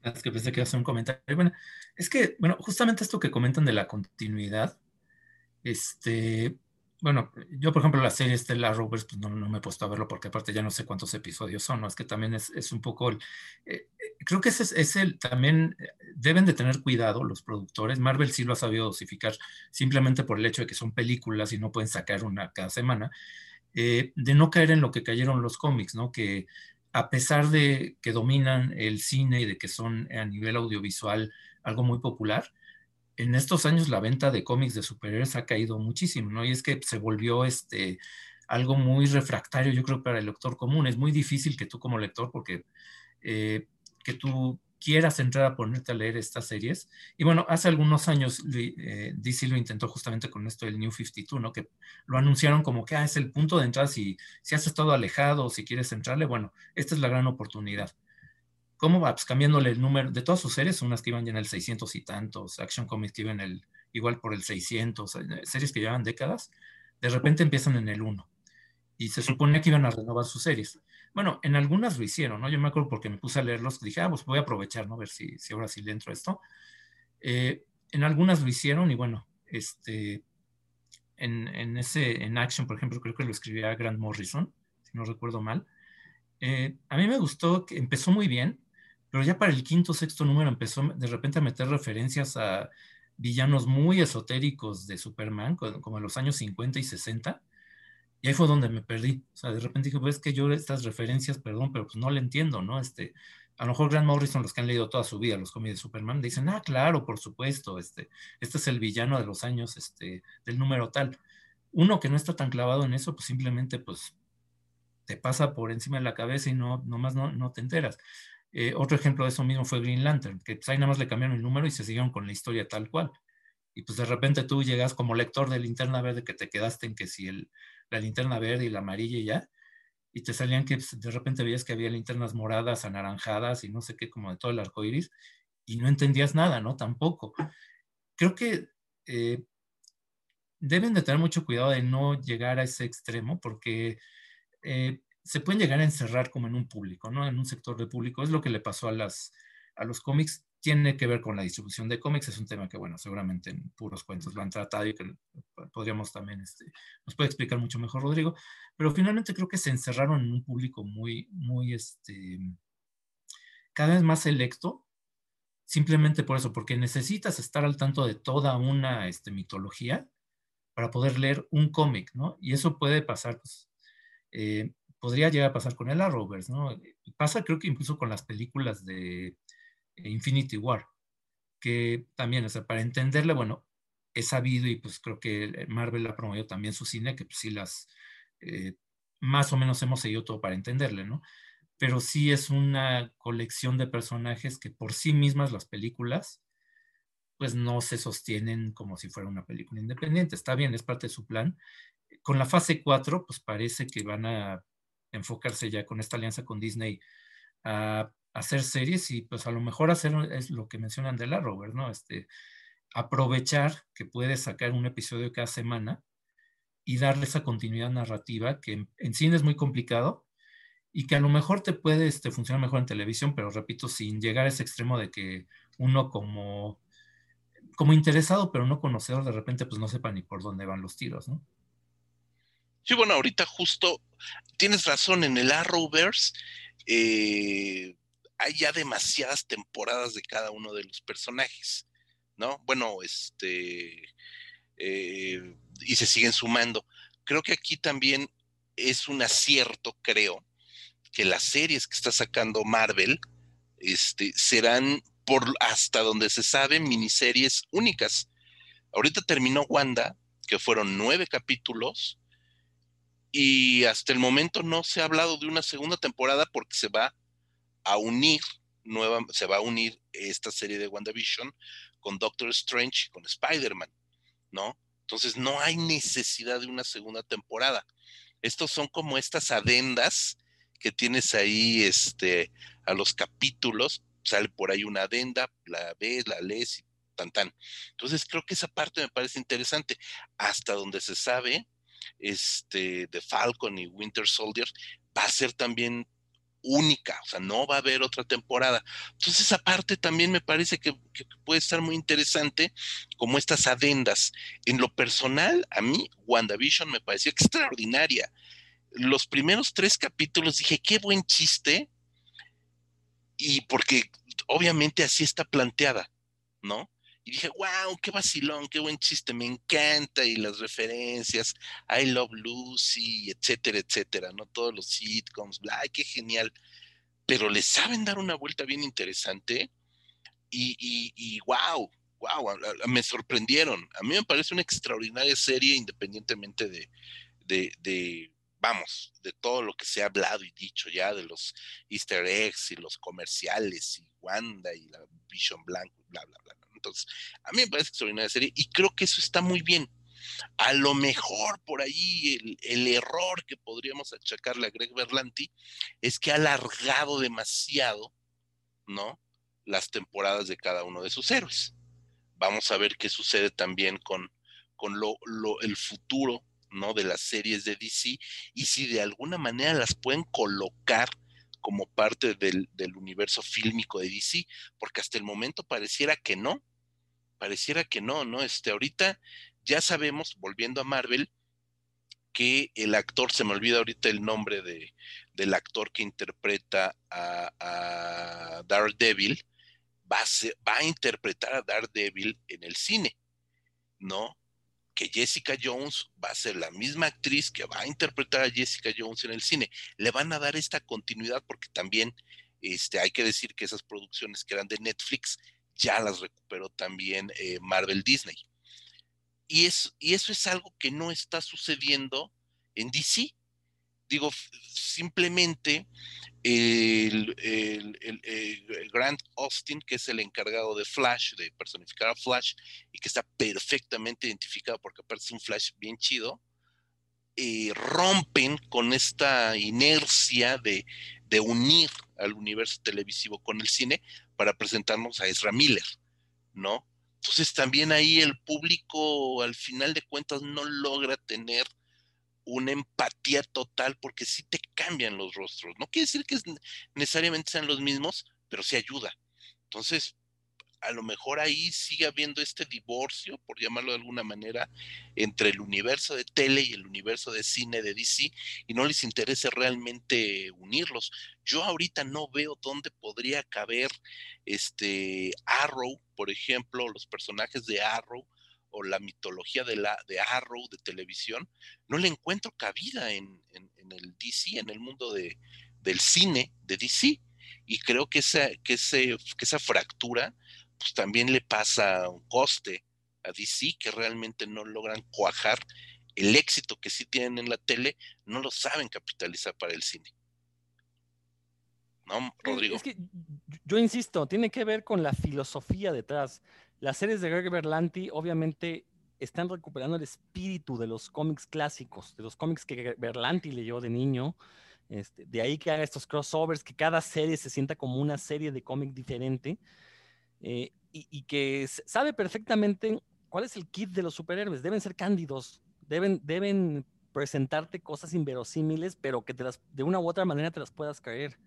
es que pensé que iba a hacer un comentario. Bueno, es que, bueno, justamente esto que comentan de la continuidad, este, bueno, yo por ejemplo la serie Stellar Rovers pues no, me he puesto a verlo porque aparte ya no sé cuántos episodios son, ¿no? Es que también es, un poco, eh, creo que ese es, el, también eh, deben de tener cuidado los productores, Marvel sí lo ha sabido dosificar simplemente por el hecho de que son películas y no pueden sacar una cada semana, eh, de no caer en lo que cayeron los cómics, ¿no? Que a pesar de que dominan el cine y de que son a nivel audiovisual algo muy popular, en estos años la venta de cómics de superhéroes ha caído muchísimo, ¿no? Y es que se volvió este algo muy refractario, yo creo, para el lector común. Es muy difícil que tú como lector, porque eh, que tú quieras entrar a ponerte a leer estas series. Y bueno, hace algunos años eh, DC lo intentó justamente con esto del New 52, ¿no? Que lo anunciaron como que ah, es el punto de entrada si, si has estado alejado o si quieres entrarle, bueno, esta es la gran oportunidad. ¿Cómo va? Pues cambiándole el número de todas sus series, unas que iban ya en el 600 y tantos, Action Comics que iban el, igual por el 600, eh, series que llevan décadas, de repente empiezan en el 1. Y se supone que iban a renovar sus series. Bueno, en algunas lo hicieron, ¿no? Yo me acuerdo porque me puse a leerlos, dije, ah, pues voy a aprovechar, ¿no? A ver si, si ahora sí le entro a esto. Eh, en algunas lo hicieron y bueno, este, en, en, ese, en Action, por ejemplo, creo que lo escribía Grant Morrison, si no recuerdo mal. Eh, a mí me gustó que empezó muy bien, pero ya para el quinto, sexto número empezó de repente a meter referencias a villanos muy esotéricos de Superman, como en los años 50 y 60, y ahí fue donde me perdí. O sea, de repente dije, pues que yo estas referencias, perdón, pero pues no le entiendo, ¿no? Este, a lo mejor Grant Morrison, los que han leído toda su vida los cómics de Superman, dicen, ah, claro, por supuesto, este, este es el villano de los años, este, del número tal. Uno que no está tan clavado en eso, pues simplemente, pues, te pasa por encima de la cabeza y no, nomás no, no te enteras. Eh, otro ejemplo de eso mismo fue Green Lantern, que pues ahí nada más le cambiaron el número y se siguieron con la historia tal cual. Y pues de repente tú llegas como lector de linterna verde que te quedaste en que si el, la linterna verde y la amarilla y ya, y te salían que pues, de repente veías que había linternas moradas, anaranjadas y no sé qué, como de todo el arco iris, y no entendías nada, ¿no? Tampoco. Creo que eh, deben de tener mucho cuidado de no llegar a ese extremo, porque eh, se pueden llegar a encerrar como en un público, ¿no? En un sector de público. Es lo que le pasó a, las, a los cómics. Tiene que ver con la distribución de cómics. Es un tema que, bueno, seguramente en puros cuentos lo han tratado y que podríamos también, este, nos puede explicar mucho mejor Rodrigo. Pero finalmente creo que se encerraron en un público muy, muy, este, cada vez más selecto. Simplemente por eso, porque necesitas estar al tanto de toda una este, mitología para poder leer un cómic, ¿no? Y eso puede pasar, pues, eh, podría llegar a pasar con el Arrowverse, ¿no? Pasa creo que incluso con las películas de Infinity War, que también, o sea, para entenderle, bueno, he sabido y pues creo que Marvel ha promovido también su cine, que pues sí las, eh, más o menos hemos seguido todo para entenderle, ¿no? Pero sí es una colección de personajes que por sí mismas las películas, pues no se sostienen como si fuera una película independiente. Está bien, es parte de su plan. Con la fase 4, pues parece que van a enfocarse ya con esta alianza con Disney a, hacer series y pues a lo mejor hacer es lo que mencionan de la Robert, ¿no? Este, aprovechar que puedes sacar un episodio cada semana y darle esa continuidad narrativa que en, cine es muy complicado y que a lo mejor te puede este, funcionar mejor en televisión, pero repito, sin llegar a ese extremo de que uno como, como interesado pero no conocedor de repente pues no sepa ni por dónde van los tiros, ¿no? Sí, bueno, ahorita justo tienes razón, en el Arrowverse eh, hay ya demasiadas temporadas de cada uno de los personajes, ¿no? Bueno, este, eh, y se siguen sumando. Creo que aquí también es un acierto, creo, que las series que está sacando Marvel este, serán, por hasta donde se sabe, miniseries únicas. Ahorita terminó Wanda, que fueron nueve capítulos, y hasta el momento no se ha hablado de una segunda temporada porque se va a unir nueva, se va a unir esta serie de WandaVision con Doctor Strange y con Spider-Man, ¿no? Entonces no hay necesidad de una segunda temporada. Estos son como estas adendas que tienes ahí este, a los capítulos, sale por ahí una adenda, la ves, la lees y tan tan. Entonces creo que esa parte me parece interesante. Hasta donde se sabe, este, de Falcon y Winter Soldier va a ser también única, o sea, no va a haber otra temporada. Entonces, esa parte también me parece que, puede estar muy interesante, como estas adendas. En lo personal, a mí, WandaVision me pareció extraordinaria. Los primeros tres capítulos dije, qué buen chiste, y porque obviamente así está planteada, ¿no? Y dije, wow, qué vacilón, qué buen chiste, me encanta, y las referencias, I Love Lucy, etcétera, etcétera, ¿no? Todos los sitcoms, bla, qué genial. Pero le saben dar una vuelta bien interesante y, y, wow, wow, me sorprendieron. A mí me parece una extraordinaria serie independientemente de, de, de, vamos, de todo lo que se ha hablado y dicho ya, de los easter eggs y los comerciales y Wanda y la Vision Blanco, bla, bla, bla. Entonces, a mí me parece extraordinaria serie y creo que eso está muy bien. A lo mejor por ahí el, error que podríamos achacarle a Greg Berlanti es que ha alargado demasiado, ¿no? Las temporadas de cada uno de sus héroes. Vamos a ver qué sucede también con, con lo, el futuro, ¿no? De las series de DC y si de alguna manera las pueden colocar como parte del, del universo fílmico de DC, porque hasta el momento pareciera que no, pareciera que no, ¿no? Este, ahorita ya sabemos, volviendo a Marvel, que el actor, se me olvida ahorita el nombre de, del actor que interpreta a, a Daredevil, va a, interpretar a Daredevil en el cine, ¿no? Que Jessica Jones va a ser la misma actriz que va a interpretar a Jessica Jones en el cine. Le van a dar esta continuidad porque también este, hay que decir que esas producciones que eran de Netflix ya las recuperó también eh, Marvel Disney. Y, es, y eso es algo que no está sucediendo en DC. Digo, simplemente el, Grant Austin, que es el encargado de Flash, de personificar a Flash, y que está perfectamente identificado porque aparte es un Flash bien chido, eh, rompen con esta inercia de, de unir al universo televisivo con el cine para presentarnos a Ezra Miller, ¿no? Entonces también ahí el público al final de cuentas no logra tener una empatía total porque sí te cambian los rostros. No quiere decir que necesariamente sean los mismos, pero sí ayuda. Entonces, a lo mejor ahí sigue habiendo este divorcio, por llamarlo de alguna manera, entre el universo de tele y el universo de cine de DC y no les interesa realmente unirlos. Yo ahorita no veo dónde podría caber este Arrow, por ejemplo, los personajes de Arrow o la mitología de, la, de Arrow de televisión, no le encuentro cabida en, el DC, en el mundo de, del cine de DC. Y creo que esa, que, ese, que esa fractura pues también le pasa un coste a DC que realmente no logran cuajar el éxito que sí tienen en la tele, no lo saben capitalizar para el cine. ¿No, Rodrigo? Es que yo insisto, tiene que ver con la filosofía detrás. Las series de Greg Berlanti obviamente están recuperando el espíritu de los cómics clásicos, de los cómics que Berlanti leyó de niño. Este, de ahí que haga estos crossovers, que cada serie se sienta como una serie de cómic diferente. Eh, y, que sabe perfectamente cuál es el kit de los superhéroes. Deben ser cándidos, deben, deben presentarte cosas inverosímiles, pero que te de una u otra manera te las puedas creer.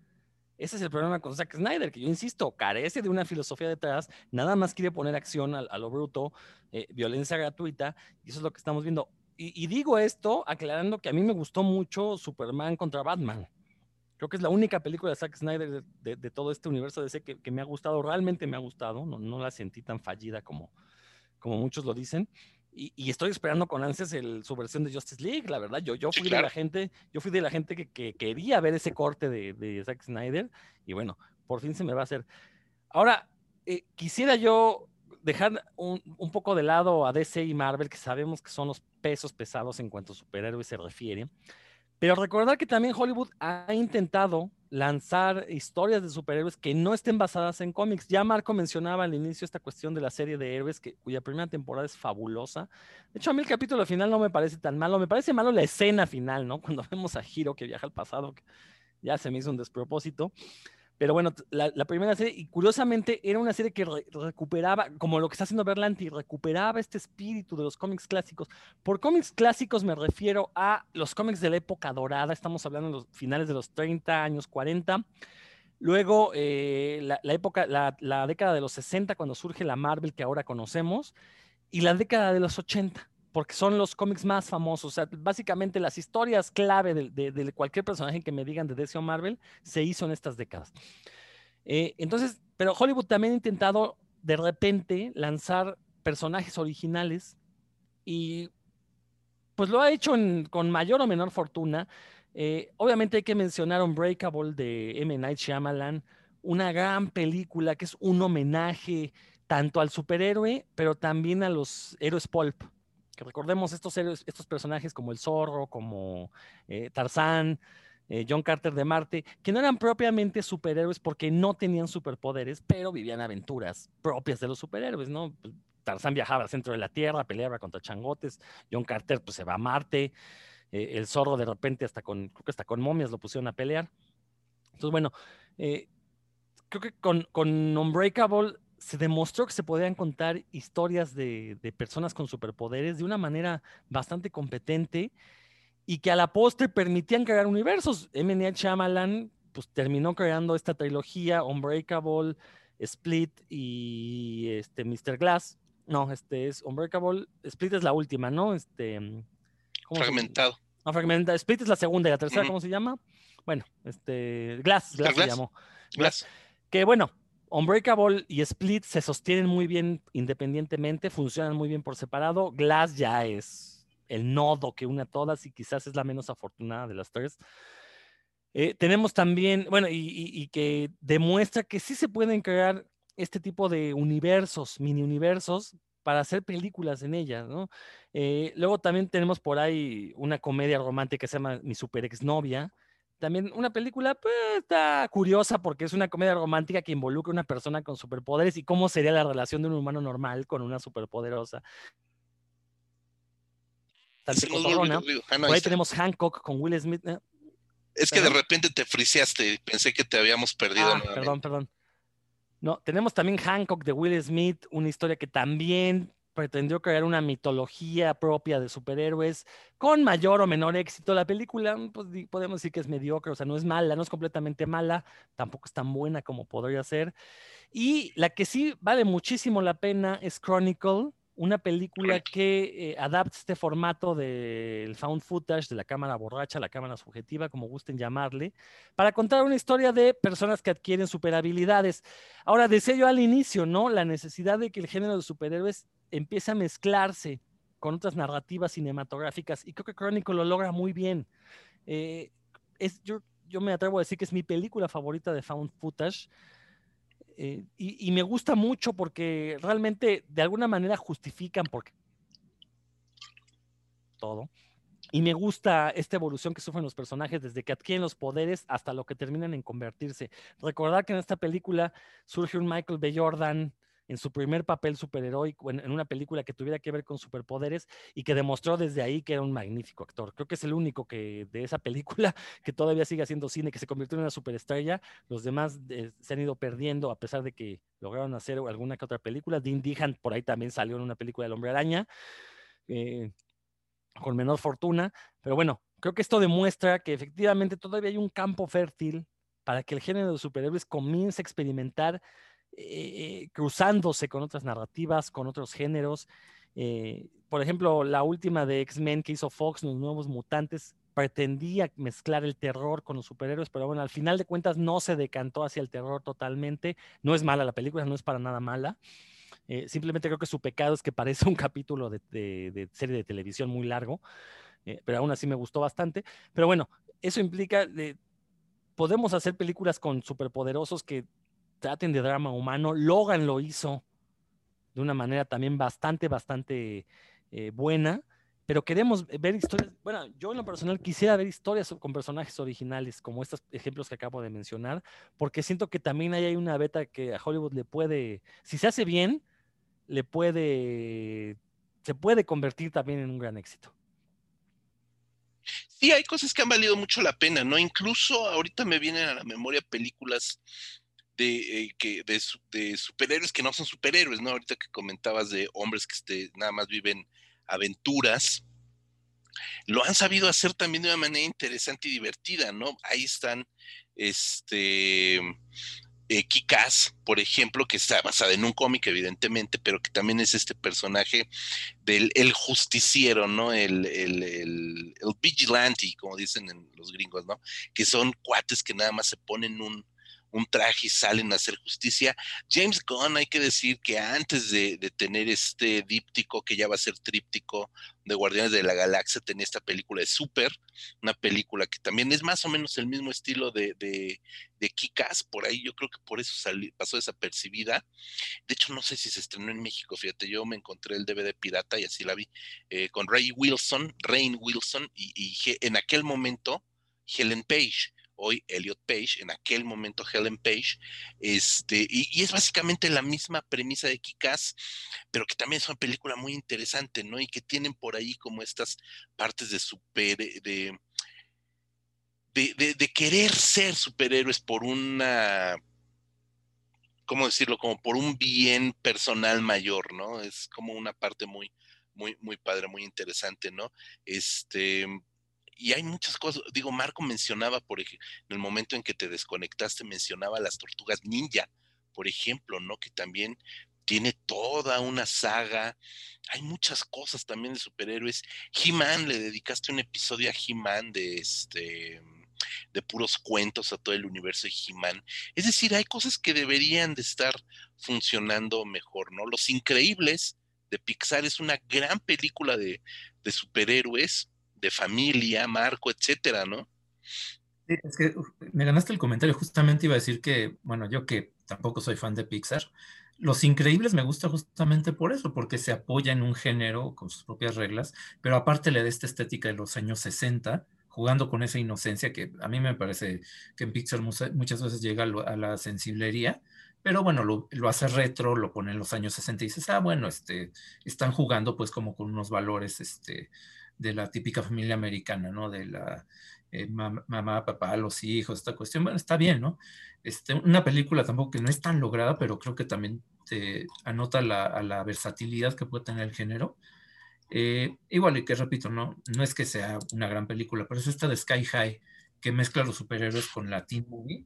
Ese es el problema con Zack Snyder, que yo insisto, carece de una filosofía detrás, nada más quiere poner acción a, lo bruto, eh, violencia gratuita, y eso es lo que estamos viendo. Y, digo esto aclarando que a mí me gustó mucho Superman contra Batman. Creo que es la única película de Zack Snyder de, todo este universo de que, que me ha gustado, realmente me ha gustado, no, no la sentí tan fallida como, como muchos lo dicen. Y, y, estoy esperando con ansias el, su versión de Justice League, la verdad. Yo, yo fui de la gente, yo fui de la gente que, que quería ver ese corte de, de, Zack Snyder, y bueno, por fin se me va a hacer. Ahora, eh, quisiera yo dejar un, un, poco de lado a DC y Marvel, que sabemos que son los pesos pesados en cuanto a superhéroes se refiere. Pero recordar que también Hollywood ha intentado lanzar historias de superhéroes que no estén basadas en cómics. Ya Marco mencionaba al inicio esta cuestión de la serie de héroes, que, cuya primera temporada es fabulosa. De hecho, a mí el capítulo final no me parece tan malo, me parece malo la escena final, ¿no? [laughs] Cuando vemos a Hiro que viaja al pasado, que ya se me hizo un despropósito. Pero bueno, la, primera serie, y curiosamente era una serie que recuperaba, como lo que está haciendo Berlanti, recuperaba este espíritu de los cómics clásicos. Por cómics clásicos me refiero a los cómics de la época dorada, estamos hablando de los finales de los 30 años 40. Luego, eh, la, época, la, década de los 60, cuando surge la Marvel que ahora conocemos, y la década de los 80 porque son los cómics más famosos. O sea, básicamente las historias clave de, cualquier personaje que me digan de DC o Marvel se hizo en estas décadas. Eh, entonces, pero Hollywood también ha intentado de repente lanzar personajes originales y pues lo ha hecho con mayor o menor fortuna. Eh, obviamente hay que mencionar Unbreakable de M. Night Shyamalan, una gran película que es un homenaje tanto al superhéroe, pero también a los héroes pulp que recordemos estos, estos personajes como el zorro, como eh, Tarzán, eh, John Carter de Marte, que no eran propiamente superhéroes porque no tenían superpoderes, pero vivían aventuras propias de los superhéroes, ¿no? Pues, Tarzán viajaba al centro de la Tierra, peleaba contra changotes, John Carter pues se va a Marte, eh, el zorro de repente hasta con, creo que hasta con momias lo pusieron a pelear. Entonces, bueno, creo que con, con Unbreakable se demostró que se podían contar historias de, personas con superpoderes de una manera bastante competente y que a la postre permitían crear universos. M. Night Shyamalan pues, terminó creando esta trilogía, Unbreakable, Split y este, Mr. Glass. No, este es Unbreakable, Split es la última, ¿no? Este, fragmentado. No, fragmentado. Split es la segunda y la tercera, ¿cómo se llama? Bueno, este, Glass, Glass, se llamó. Glass. Que bueno, Unbreakable y Split se sostienen muy bien independientemente, funcionan muy bien por separado. Glass ya es el nodo que une todas y quizás es la menos afortunada de las tres. Eh, tenemos también, bueno, y, que demuestra que sí se pueden crear este tipo de universos, mini universos, para hacer películas en ellas, ¿no? Eh, luego también tenemos por ahí una comedia romántica que se llama Mi Super Exnovia, también una película pues, está curiosa porque es una comedia romántica que involucra a una persona con superpoderes y cómo sería la relación de un humano normal con una superpoderosa. Ah, ahí tenemos Hancock con Will Smith. Es que de repente te friseaste y pensé que te habíamos perdido. Ah, perdón, perdón. No, tenemos también Hancock de Will Smith, una historia que también pretendió crear una mitología propia de superhéroes con mayor o menor éxito. La película, pues, podemos decir que es mediocre, o sea, no es mala, no es completamente mala, tampoco es tan buena como podría ser. Y la que sí vale muchísimo la pena es Chronicle, una película que eh, adapta este formato del found footage, de la cámara borracha, la cámara subjetiva, como gusten llamarle, para contar una historia de personas que adquieren superhabilidades. Ahora, decía yo al inicio, ¿no? La necesidad de que el género de superhéroes empiece a mezclarse con otras narrativas cinematográficas y creo que Chronicle lo logra muy bien. Eh, yo, yo me atrevo a decir que es mi película favorita de found footage eh, y, me gusta mucho porque realmente de alguna manera justifican todo. Y me gusta esta evolución que sufren los personajes desde que adquieren los poderes hasta lo que terminan en convertirse. Recordar que en esta película surge un Michael B. Jordan en su primer papel superheroico, en, en, una película que tuviera que ver con superpoderes y que demostró desde ahí que era un magnífico actor. Creo que es el único que de esa película [laughs] que todavía sigue haciendo cine, que se convirtió en una superestrella. Los demás eh, se han ido perdiendo a pesar de que lograron hacer alguna que otra película. Dean Dehan por ahí también salió en una película del Hombre Araña. Eh, con menor fortuna, pero bueno, creo que esto demuestra que efectivamente todavía hay un campo fértil para que el género de superhéroes comience a experimentar eh, cruzándose con otras narrativas, con otros géneros. Eh, por ejemplo, la última de X-Men que hizo Fox, Los Nuevos Mutantes, pretendía mezclar el terror con los superhéroes, pero bueno, al final de cuentas no se decantó hacia el terror totalmente. No es mala la película, no es para nada mala. Eh, simplemente creo que su pecado es que parece un capítulo de, serie de televisión muy largo, pero aún así me gustó bastante. Pero bueno, eso implica, podemos hacer películas con superpoderosos que traten de drama humano. Logan lo hizo de una manera también bastante, bastante eh, buena. pero queremos ver historias, bueno, yo en lo personal quisiera ver historias con personajes originales, como estos ejemplos que acabo de mencionar, porque siento que también ahí hay una beta que a Hollywood le puede, si se hace bien, le puede, se puede convertir también en un gran éxito. Sí, hay cosas que han valido mucho la pena, ¿no? Incluso ahorita me vienen a la memoria películas de, eh, de, superhéroes que no son superhéroes, ¿no? Ahorita que comentabas de hombres que este, nada más viven aventuras, lo han sabido hacer también de una manera interesante y divertida, ¿no? Ahí están, este, eh, Kikaz, por ejemplo, que está basada en un cómic, evidentemente, pero que también es este personaje del el justiciero, ¿no? El, el, el, el vigilante, como dicen en los gringos, ¿no? Que son cuates que nada más se ponen un, un traje y salen a hacer justicia. James Gunn, hay que decir que antes de, tener este díptico, que ya va a ser tríptico de Guardianes de la Galaxia, tenía esta película de Super, una película que también es más o menos el mismo estilo de, de, de Kikas, por ahí yo creo que por eso pasó desapercibida. De hecho, no sé si se estrenó en México, fíjate, yo me encontré el DVD pirata y así la vi, eh, con Ray Wilson, Rain Wilson, y en aquel momento Helen Page hoy Elliot Page, en aquel momento Helen Page, este, y, es básicamente la misma premisa de Kikaz, pero que también es una película muy interesante, ¿no? Y que tienen por ahí como estas partes de super, de, de, de, querer ser superhéroes por una, ¿cómo decirlo? Como por un bien personal mayor, ¿no? Es como una parte muy, muy, muy padre, muy interesante, ¿no? Este, y hay muchas cosas. Digo, Marco mencionaba, por ejemplo, en el momento en que te desconectaste, mencionaba las tortugas ninja, por ejemplo, ¿no? Que también tiene toda una saga. Hay muchas cosas también de superhéroes. He-Man, le dedicaste un episodio a He-Man de este de puros cuentos a todo el universo de He-Man. Es decir, hay cosas que deberían de estar funcionando mejor, ¿no? Los Increíbles de Pixar es una gran película de, de superhéroes de familia, Marco, etcétera, ¿no? Sí, es que me ganaste el comentario, justamente iba a decir que, bueno, yo que tampoco soy fan de Pixar, Los Increíbles me gusta justamente por eso, porque se apoya en un género con sus propias reglas, pero aparte le da esta estética de los años 60, jugando con esa inocencia que a mí me parece que en Pixar muchas veces llega a la sensiblería, pero bueno, lo, lo, hace retro, lo pone en los años 60 y dices, ah, bueno, este, están jugando pues como con unos valores, este, de la típica familia americana, ¿no? De la eh, mamá, papá, los hijos, esta cuestión, bueno, está bien, ¿no? Este, una película tampoco que no es tan lograda, pero creo que también te anota la, a la versatilidad que puede tener el género. Eh, igual, y que repito, no, no es que sea una gran película, pero es esta de Sky High que mezcla los superhéroes con la teen movie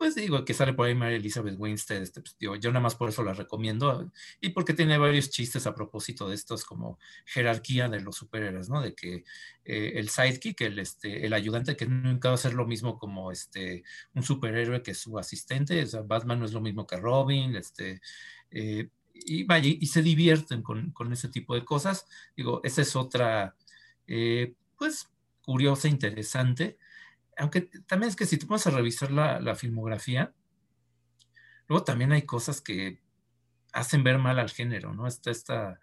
pues digo que sale por ahí Mary Elizabeth Winstead, este, pues, digo, yo nada más por eso la recomiendo y porque tiene varios chistes a propósito de estos como jerarquía de los superhéroes, ¿no? De que eh, el sidekick, el, este, el ayudante que nunca va a ser lo mismo como este, un superhéroe que su asistente, o Batman no es lo mismo que Robin, este, eh, y vaya, y se divierten con, con, ese tipo de cosas. Digo, esa es otra, eh, pues, curiosa, interesante aunque también es que si te pones a revisar la, filmografía, luego también hay cosas que hacen ver mal al género, ¿no? Está esta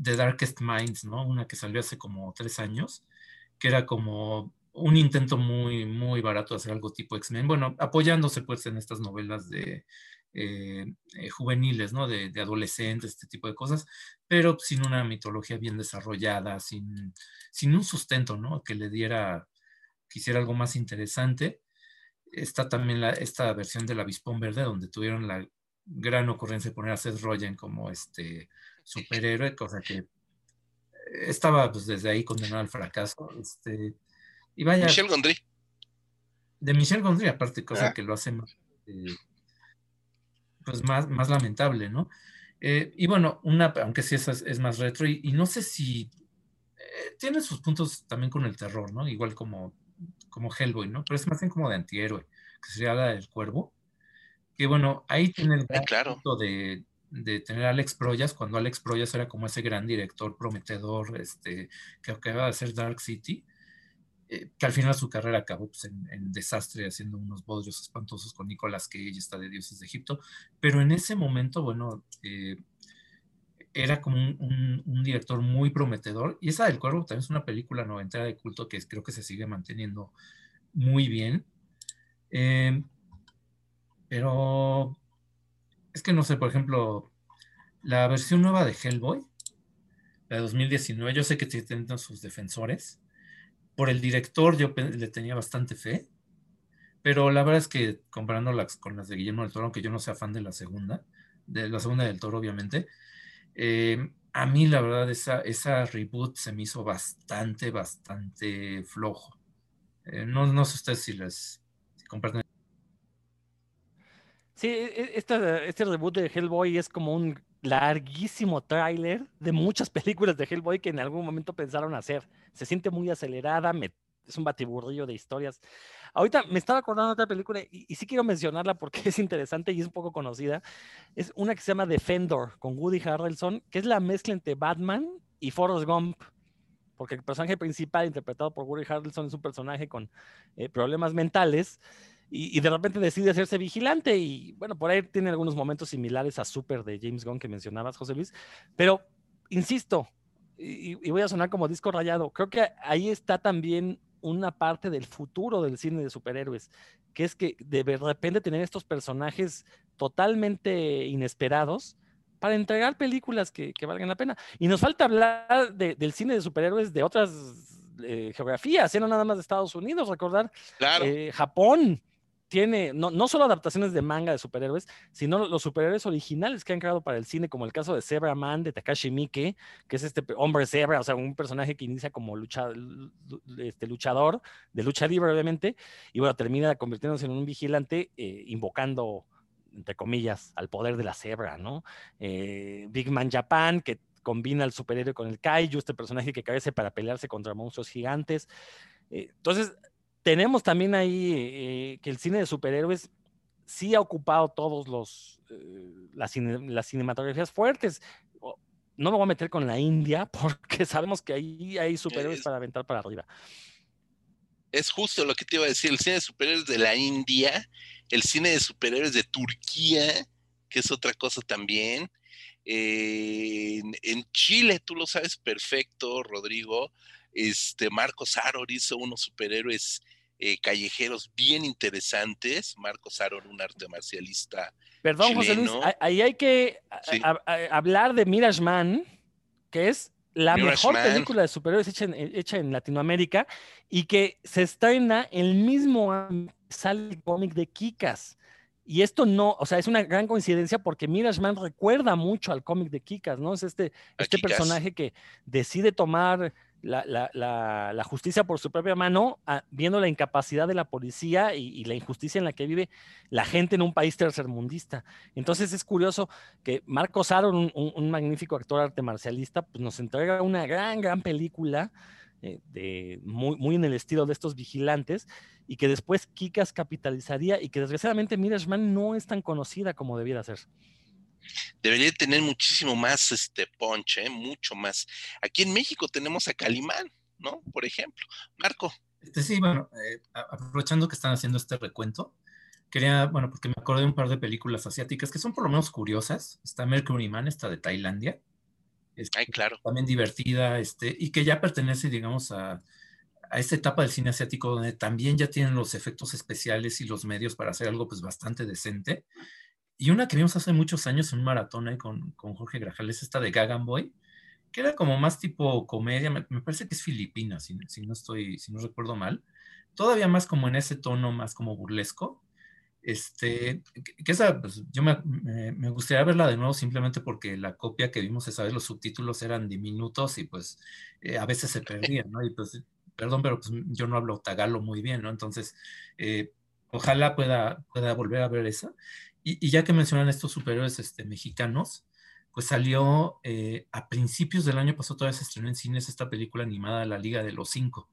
The Darkest Minds, ¿no? Una que salió hace como tres años, que era como un intento muy, muy barato de hacer algo tipo X-Men, bueno, apoyándose pues en estas novelas de eh, eh, juveniles, ¿no? De, de, adolescentes, este tipo de cosas, pero sin una mitología bien desarrollada, sin, sin un sustento, ¿no? Que le diera quisiera algo más interesante, está también la, esta versión del Avispón Verde, donde tuvieron la gran ocurrencia de poner a Seth Rogen como este superhéroe, cosa que estaba pues, desde ahí condenado al fracaso. Este, y vaya, Michel Gondry. De Michel Gondry, aparte, cosa ah. que lo hace más, eh, pues más, más lamentable, ¿no? Eh, y bueno, una, aunque sí es, es más retro, y, no sé si eh, tiene sus puntos también con el terror, ¿no? Igual como como Hellboy, ¿no? Pero es más bien como de antihéroe, que sería la del cuervo. Que bueno, ahí tiene el claro. de, de, tener a Alex Proyas, cuando Alex Proyas era como ese gran director prometedor, este, que acaba de hacer Dark City, eh, que al final su carrera acabó pues, en, desastre, haciendo unos bodrios espantosos con Nicolás Cage, está de Dioses de Egipto. Pero en ese momento, bueno, eh, era como un, director muy prometedor. Y esa del Cuervo también es una película noventera de culto que creo que se sigue manteniendo muy bien. Eh, pero es que no sé, por ejemplo, la versión nueva de Hellboy, la de 2019, yo sé que tienen sus defensores. Por el director yo le tenía bastante fe, pero la verdad es que comparándolas con las de Guillermo del Toro, aunque yo no sea fan de la segunda, de la segunda del Toro, obviamente, eh, a mí la verdad esa, esa reboot se me hizo bastante, bastante flojo. Eh, no, no sé ustedes si les comparten. Sí, este, este reboot de Hellboy es como un larguísimo tráiler de muchas [laughs] películas de Hellboy que en algún momento pensaron hacer. Se siente muy acelerada, es un batiburrillo de historias. Ahorita me estaba acordando de otra película y, sí quiero mencionarla porque [laughs] es interesante y es un poco conocida. Es una que se llama Defender con Woody Harrelson, que es la mezcla entre Batman y Forrest Gump. Porque el personaje principal, interpretado por Woody Harrelson, es un personaje con eh, problemas mentales y, de repente decide hacerse vigilante y bueno, por ahí tiene algunos momentos similares a Super de James Gunn que mencionabas, José Luis, pero insisto, y, voy a sonar como disco rayado, creo que ahí está también una parte del futuro del cine de superhéroes, que es que de repente tener estos personajes totalmente inesperados para entregar películas que, valgan la pena. Y nos falta hablar del cine de superhéroes de otras eh, geografías, ¿eh? no nada más de Estados Unidos, recordar eh, Japón, tiene no, no, solo adaptaciones de manga de superhéroes, sino los superhéroes originales que han creado para el cine, como el caso de Zebra Man de Takashi Miike, que es este hombre zebra, o sea, un personaje que inicia como lucha, este, luchador, de lucha libre, obviamente, y bueno, termina convirtiéndose en un vigilante, eh, invocando, entre comillas, al poder de la cebra, ¿no? Eh, Big Man Japan, que combina el superhéroe con el kaiju, este personaje que carece para pelearse contra monstruos gigantes. Eh, entonces, tenemos también ahí eh, que el cine de superhéroes sí ha ocupado todos los eh, las, cinematografías fuertes. No me voy a meter con la India [laughs] porque sabemos que ahí hay superhéroes para aventar para arriba. Es justo lo que te iba a decir, el cine de superhéroes de la India, el cine de superhéroes de Turquía, que es otra cosa también. en, en, Chile, tú lo sabes perfecto, Rodrigo, este Marcos Aror hizo unos superhéroes eh, callejeros bien interesantes. Marcos Aron, un arte marcialista. Perdón, José Luis, ahí hay que hablar de Mirage Man, que es la mejor película de superhéroes hecha en, hecha en, Latinoamérica y que se estrena el mismo año sale el cómic de Kikas. Y esto no, o sea, es una gran coincidencia porque Mirage Man recuerda mucho al cómic de Kikas, ¿no? Es este, este personaje que decide tomar la, justicia por su propia mano, ah, viendo la incapacidad de la policía y, la injusticia en la que vive la gente en un país tercermundista. Entonces es curioso que Marcos Aron, un, magnífico actor arte marcialista, pues nos entrega una gran, gran película eh, muy, muy en el estilo de estos vigilantes y que después Kikas capitalizaría y que desgraciadamente Mirage no es tan conocida como debiera ser debería tener muchísimo más este ponche, ¿eh? mucho más. Aquí en México tenemos a Calimán, ¿no? Por ejemplo. Marco. Este, sí, bueno, eh, aprovechando que están haciendo este recuento, quería, bueno, porque me acordé de un par de películas asiáticas que son por lo menos curiosas. Está Mercury Man, esta de Tailandia. Ay, claro. También divertida, este, y que ya pertenece, digamos, a, a esta etapa del cine asiático donde también ya tienen los efectos especiales y los medios para hacer algo pues bastante decente. Y una que vimos hace muchos años en un maratón ahí con, con Jorge Grajales, esta de Gagan Boy, que era como más tipo comedia, me, parece que es filipina, si, si, no estoy, si no recuerdo mal, todavía más como en ese tono más como burlesco. Este, que esa, pues, yo me, me, gustaría verla de nuevo simplemente porque la copia que vimos esa vez, los subtítulos eran diminutos y pues eh, a veces se perdían, ¿no? Y pues, perdón, pero pues yo no hablo tagalo muy bien, ¿no? Entonces, eh, ojalá pueda, pueda volver a ver esa. Y, ya que mencionan estos superhéroes este, mexicanos, pues salió eh, a principios del año pasado, todavía se estrenó en cines esta película animada La Liga de los Cinco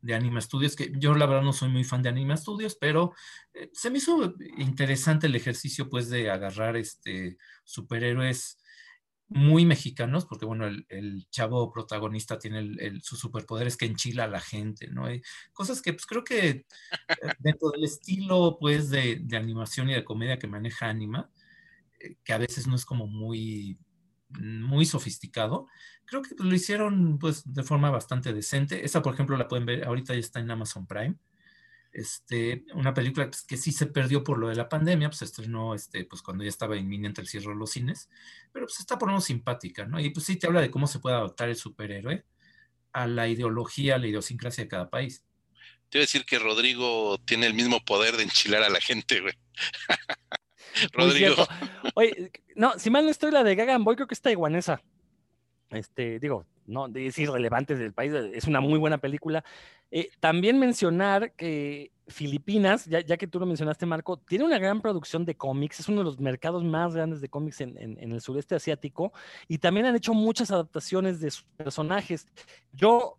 de Anima Studios, que yo la verdad no soy muy fan de Anima Studios, pero eh, se me hizo interesante el ejercicio pues de agarrar este superhéroes muy mexicanos, porque bueno, el, chavo protagonista tiene el, su superpoder es que enchila a la gente, ¿no? Hay cosas que pues creo que eh, dentro del estilo pues de, animación y de comedia que maneja Anima, eh, que a veces no es como muy muy sofisticado. Creo que lo hicieron pues de forma bastante decente. Esa, por ejemplo, la pueden ver, ahorita ya está en Amazon Prime. Este, una película pues, que sí se perdió por lo de la pandemia, pues estrenó este, pues cuando ya estaba inminente el cierre de los cines, pero pues está por lo menos simpática, ¿no? Y pues sí te habla de cómo se puede adaptar el superhéroe a la ideología, a la idiosincrasia de cada país. Te iba a decir que Rodrigo tiene el mismo poder de enchilar a la gente, güey. [laughs] Rodrigo. Oye, no, si mal no estoy, la de Gagan Boy creo que es taiwanesa. Este, digo, no, es irrelevante del país, es una muy buena película. Eh, también mencionar que Filipinas, ya, que tú lo mencionaste, Marco, tiene una gran producción de cómics, es uno de los mercados más grandes de cómics en, el sureste asiático y también han hecho muchas adaptaciones de sus personajes. Yo,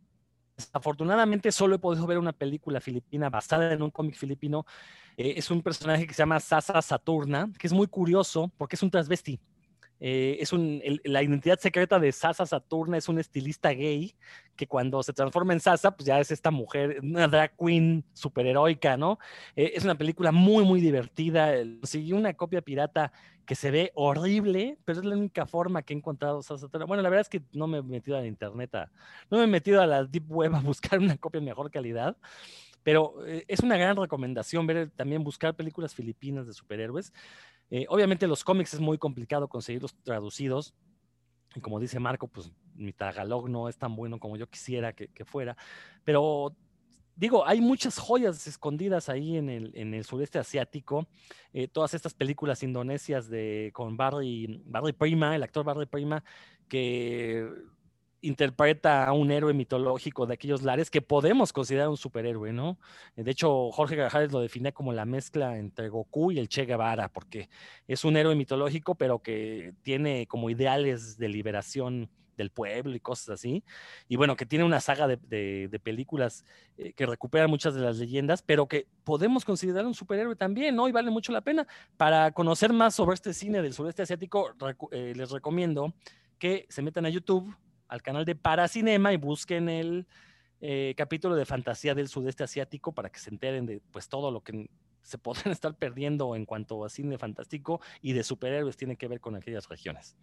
afortunadamente, solo he podido ver una película filipina basada en un cómic filipino. Eh, es un personaje que se llama Sasa Saturna, que es muy curioso porque es un transvesti. Eh, es un, la identidad secreta de Sasa Saturna es un estilista gay que cuando se transforma en Sasa, pues ya es esta mujer, una drag queen superheroica, ¿no? Eh, es una película muy, muy divertida. Conseguí una copia pirata que se ve horrible, pero es la única forma que he encontrado Sasa Saturna. Bueno, la verdad es que no me he metido a la internet, no me he metido a la deep web a [laughs] buscar una copia de mejor calidad. Pero eh, es una gran recomendación ver también buscar películas filipinas de superhéroes. Eh, obviamente los cómics es muy complicado conseguirlos traducidos. Y como dice Marco, pues mi tagalog no es tan bueno como yo quisiera que, fuera. Pero digo, hay muchas joyas escondidas ahí en el, en el sureste asiático. Eh, todas estas películas indonesias de, con Barry, Barry Prima, el actor Barry Prima, que interpreta a un héroe mitológico de aquellos lares que podemos considerar un superhéroe, ¿no? De hecho, Jorge Gajares lo define como la mezcla entre Goku y el Che Guevara, porque es un héroe mitológico, pero que tiene como ideales de liberación del pueblo y cosas así. Y bueno, que tiene una saga de, películas eh, que recuperan muchas de las leyendas, pero que podemos considerar un superhéroe también, ¿no? Y vale mucho la pena. Para conocer más sobre este cine del sureste asiático, eh, les recomiendo que se metan a YouTube al canal de Paracinema y busquen el eh, capítulo de fantasía del sudeste asiático para que se enteren de pues todo lo que se [laughs] podrán estar perdiendo en cuanto a cine fantástico y de superhéroes tiene que ver con aquellas regiones.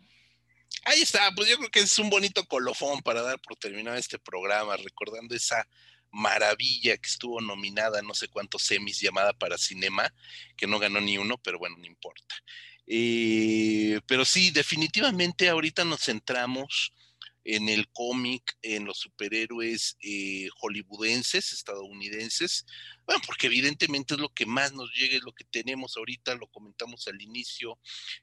Ahí está, pues yo creo que es un bonito colofón para dar por terminado este programa, recordando esa maravilla que estuvo nominada no sé cuántos semis llamada para cinema, que no ganó ni uno, pero bueno, no importa. Eh, pero sí, definitivamente ahorita nos centramos en el cómic, en los superhéroes eh, hollywoodenses, estadounidenses, bueno, porque evidentemente es lo que más nos llega, es lo que tenemos ahorita, lo comentamos al inicio,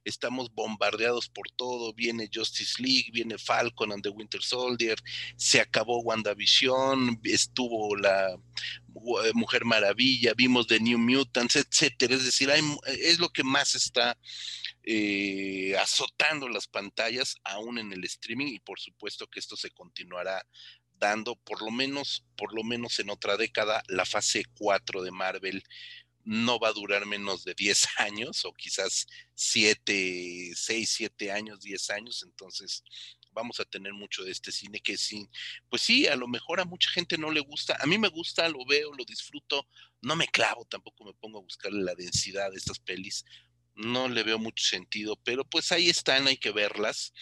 estamos bombardeados por todo, viene Justice League, viene Falcon and the Winter Soldier, se acabó WandaVision, estuvo la eh, Mujer Maravilla, vimos The New Mutants, etcétera, es decir, es lo que más está eh, azotando las pantallas aún en el streaming y por supuesto que esto se continuará dando por lo menos, por lo menos en otra década, la fase 4 de Marvel no va a durar menos de 10 [laughs] años o quizás 7, 6, 7 años, 10 años, entonces vamos a tener mucho de este cine que sí, pues sí, a lo mejor a mucha gente no le gusta, a mí me gusta, lo veo, lo disfruto, no me clavo, tampoco me pongo a buscar la densidad de estas pelis, no le veo mucho sentido, pero pues ahí están, hay que verlas,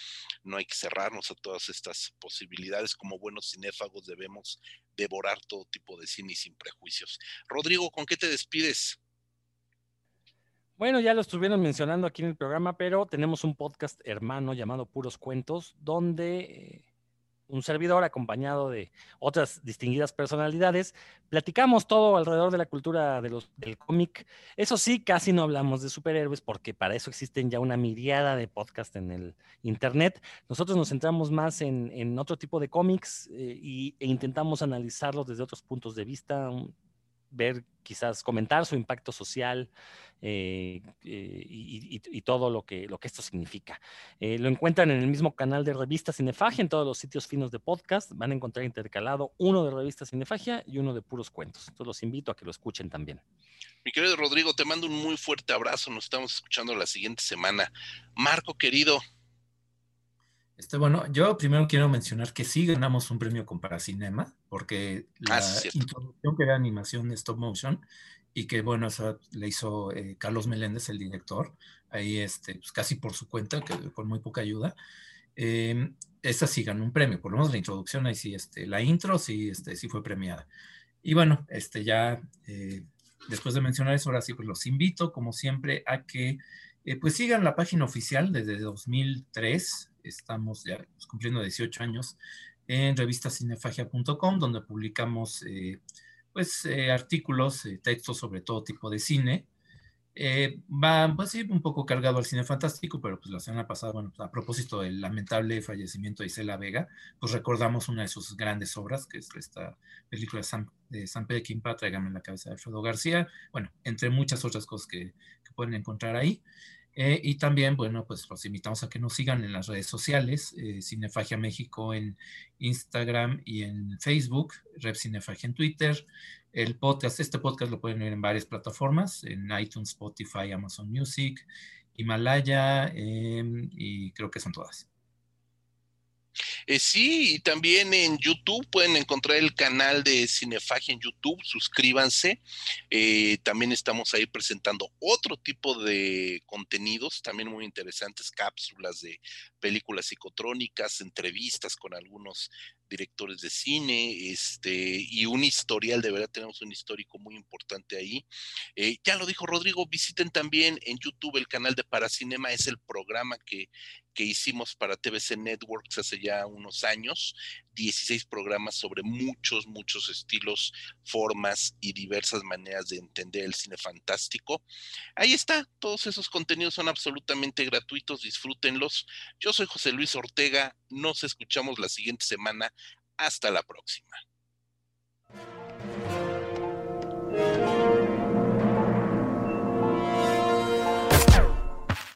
no hay que cerrarnos a todas estas posibilidades, como buenos cinéfagos debemos devorar todo tipo de cine sin prejuicios. Rodrigo, ¿con qué te despides? Bueno, ya lo estuvieron mencionando aquí en el programa, pero tenemos un podcast hermano llamado Puros Cuentos, donde eh, un servidor acompañado de otras distinguidas personalidades. Platicamos todo alrededor de la cultura de los, del cómic. Eso sí, casi no hablamos de superhéroes porque para eso existen ya una miriada de podcasts en el Internet. Nosotros nos centramos más en, otro tipo de cómics eh, y, e intentamos analizarlos desde otros puntos de vista, ver, quizás comentar su impacto social eh, eh, y, todo lo que, lo que esto significa. Eh, lo encuentran en el mismo canal de Revista Cinefagia, en todos los sitios finos de podcast. Van a encontrar intercalado uno de Revista Cinefagia y uno de puros cuentos. Entonces los invito a que lo escuchen también. Mi querido Rodrigo, te mando un muy fuerte abrazo. Nos estamos escuchando la siguiente semana. Marco, querido, este, bueno, yo primero quiero mencionar que sí ganamos un premio con Paracinema, porque la ah, introducción que era animación de stop motion y que, bueno, eso le hizo eh, Carlos Meléndez, el director, ahí este, pues, casi por su cuenta, que, con muy poca ayuda. Eh, esta sí ganó un premio, por lo menos la introducción ahí sí, este, la intro sí, este, sí fue premiada. Y bueno, este ya eh, después de mencionar eso, ahora sí, pues los invito, como siempre, a que eh, pues sigan la página oficial desde 2003, estamos ya cumpliendo 18 años, en revistacinefagia.com, donde publicamos eh, pues artículos, textos sobre todo tipo de cine, eh, va pues sí, un poco cargado al cine fantástico, pero pues la semana pasada, bueno, a propósito del lamentable fallecimiento de Isela Vega, pues recordamos una de sus grandes obras, que es esta película de San, de San Peckinpah, Tráigame en la cabeza de Alfredo García, bueno, entre muchas otras cosas que, que pueden encontrar ahí. Eh, y también, bueno, pues los invitamos a que nos sigan en las redes sociales, eh, Cinefagia México en Instagram y en Facebook, Rep Cinefagia en Twitter. El podcast, este podcast lo pueden ver en varias plataformas, en iTunes, Spotify, Amazon Music, Himalaya, em, y creo que son todas. Eh, sí, y también en YouTube pueden encontrar el canal de Cinefagia en YouTube, suscríbanse. Eh, también estamos ahí presentando otro tipo de contenidos, también muy interesantes, cápsulas de películas psicotrónicas, entrevistas con algunos directores de cine, este, y un historial, de verdad tenemos un histórico muy importante ahí. Eh, ya lo dijo Rodrigo, visiten también en YouTube el canal de Paracinema, es el programa que, que hicimos para TVC Networks hace ya unos años, 16 programas sobre muchos, muchos estilos, formas y diversas maneras de entender el cine fantástico. Ahí está, todos esos contenidos son absolutamente gratuitos, disfrútenlos. Yo soy José Luis Ortega, nos escuchamos la siguiente semana. Hasta la próxima.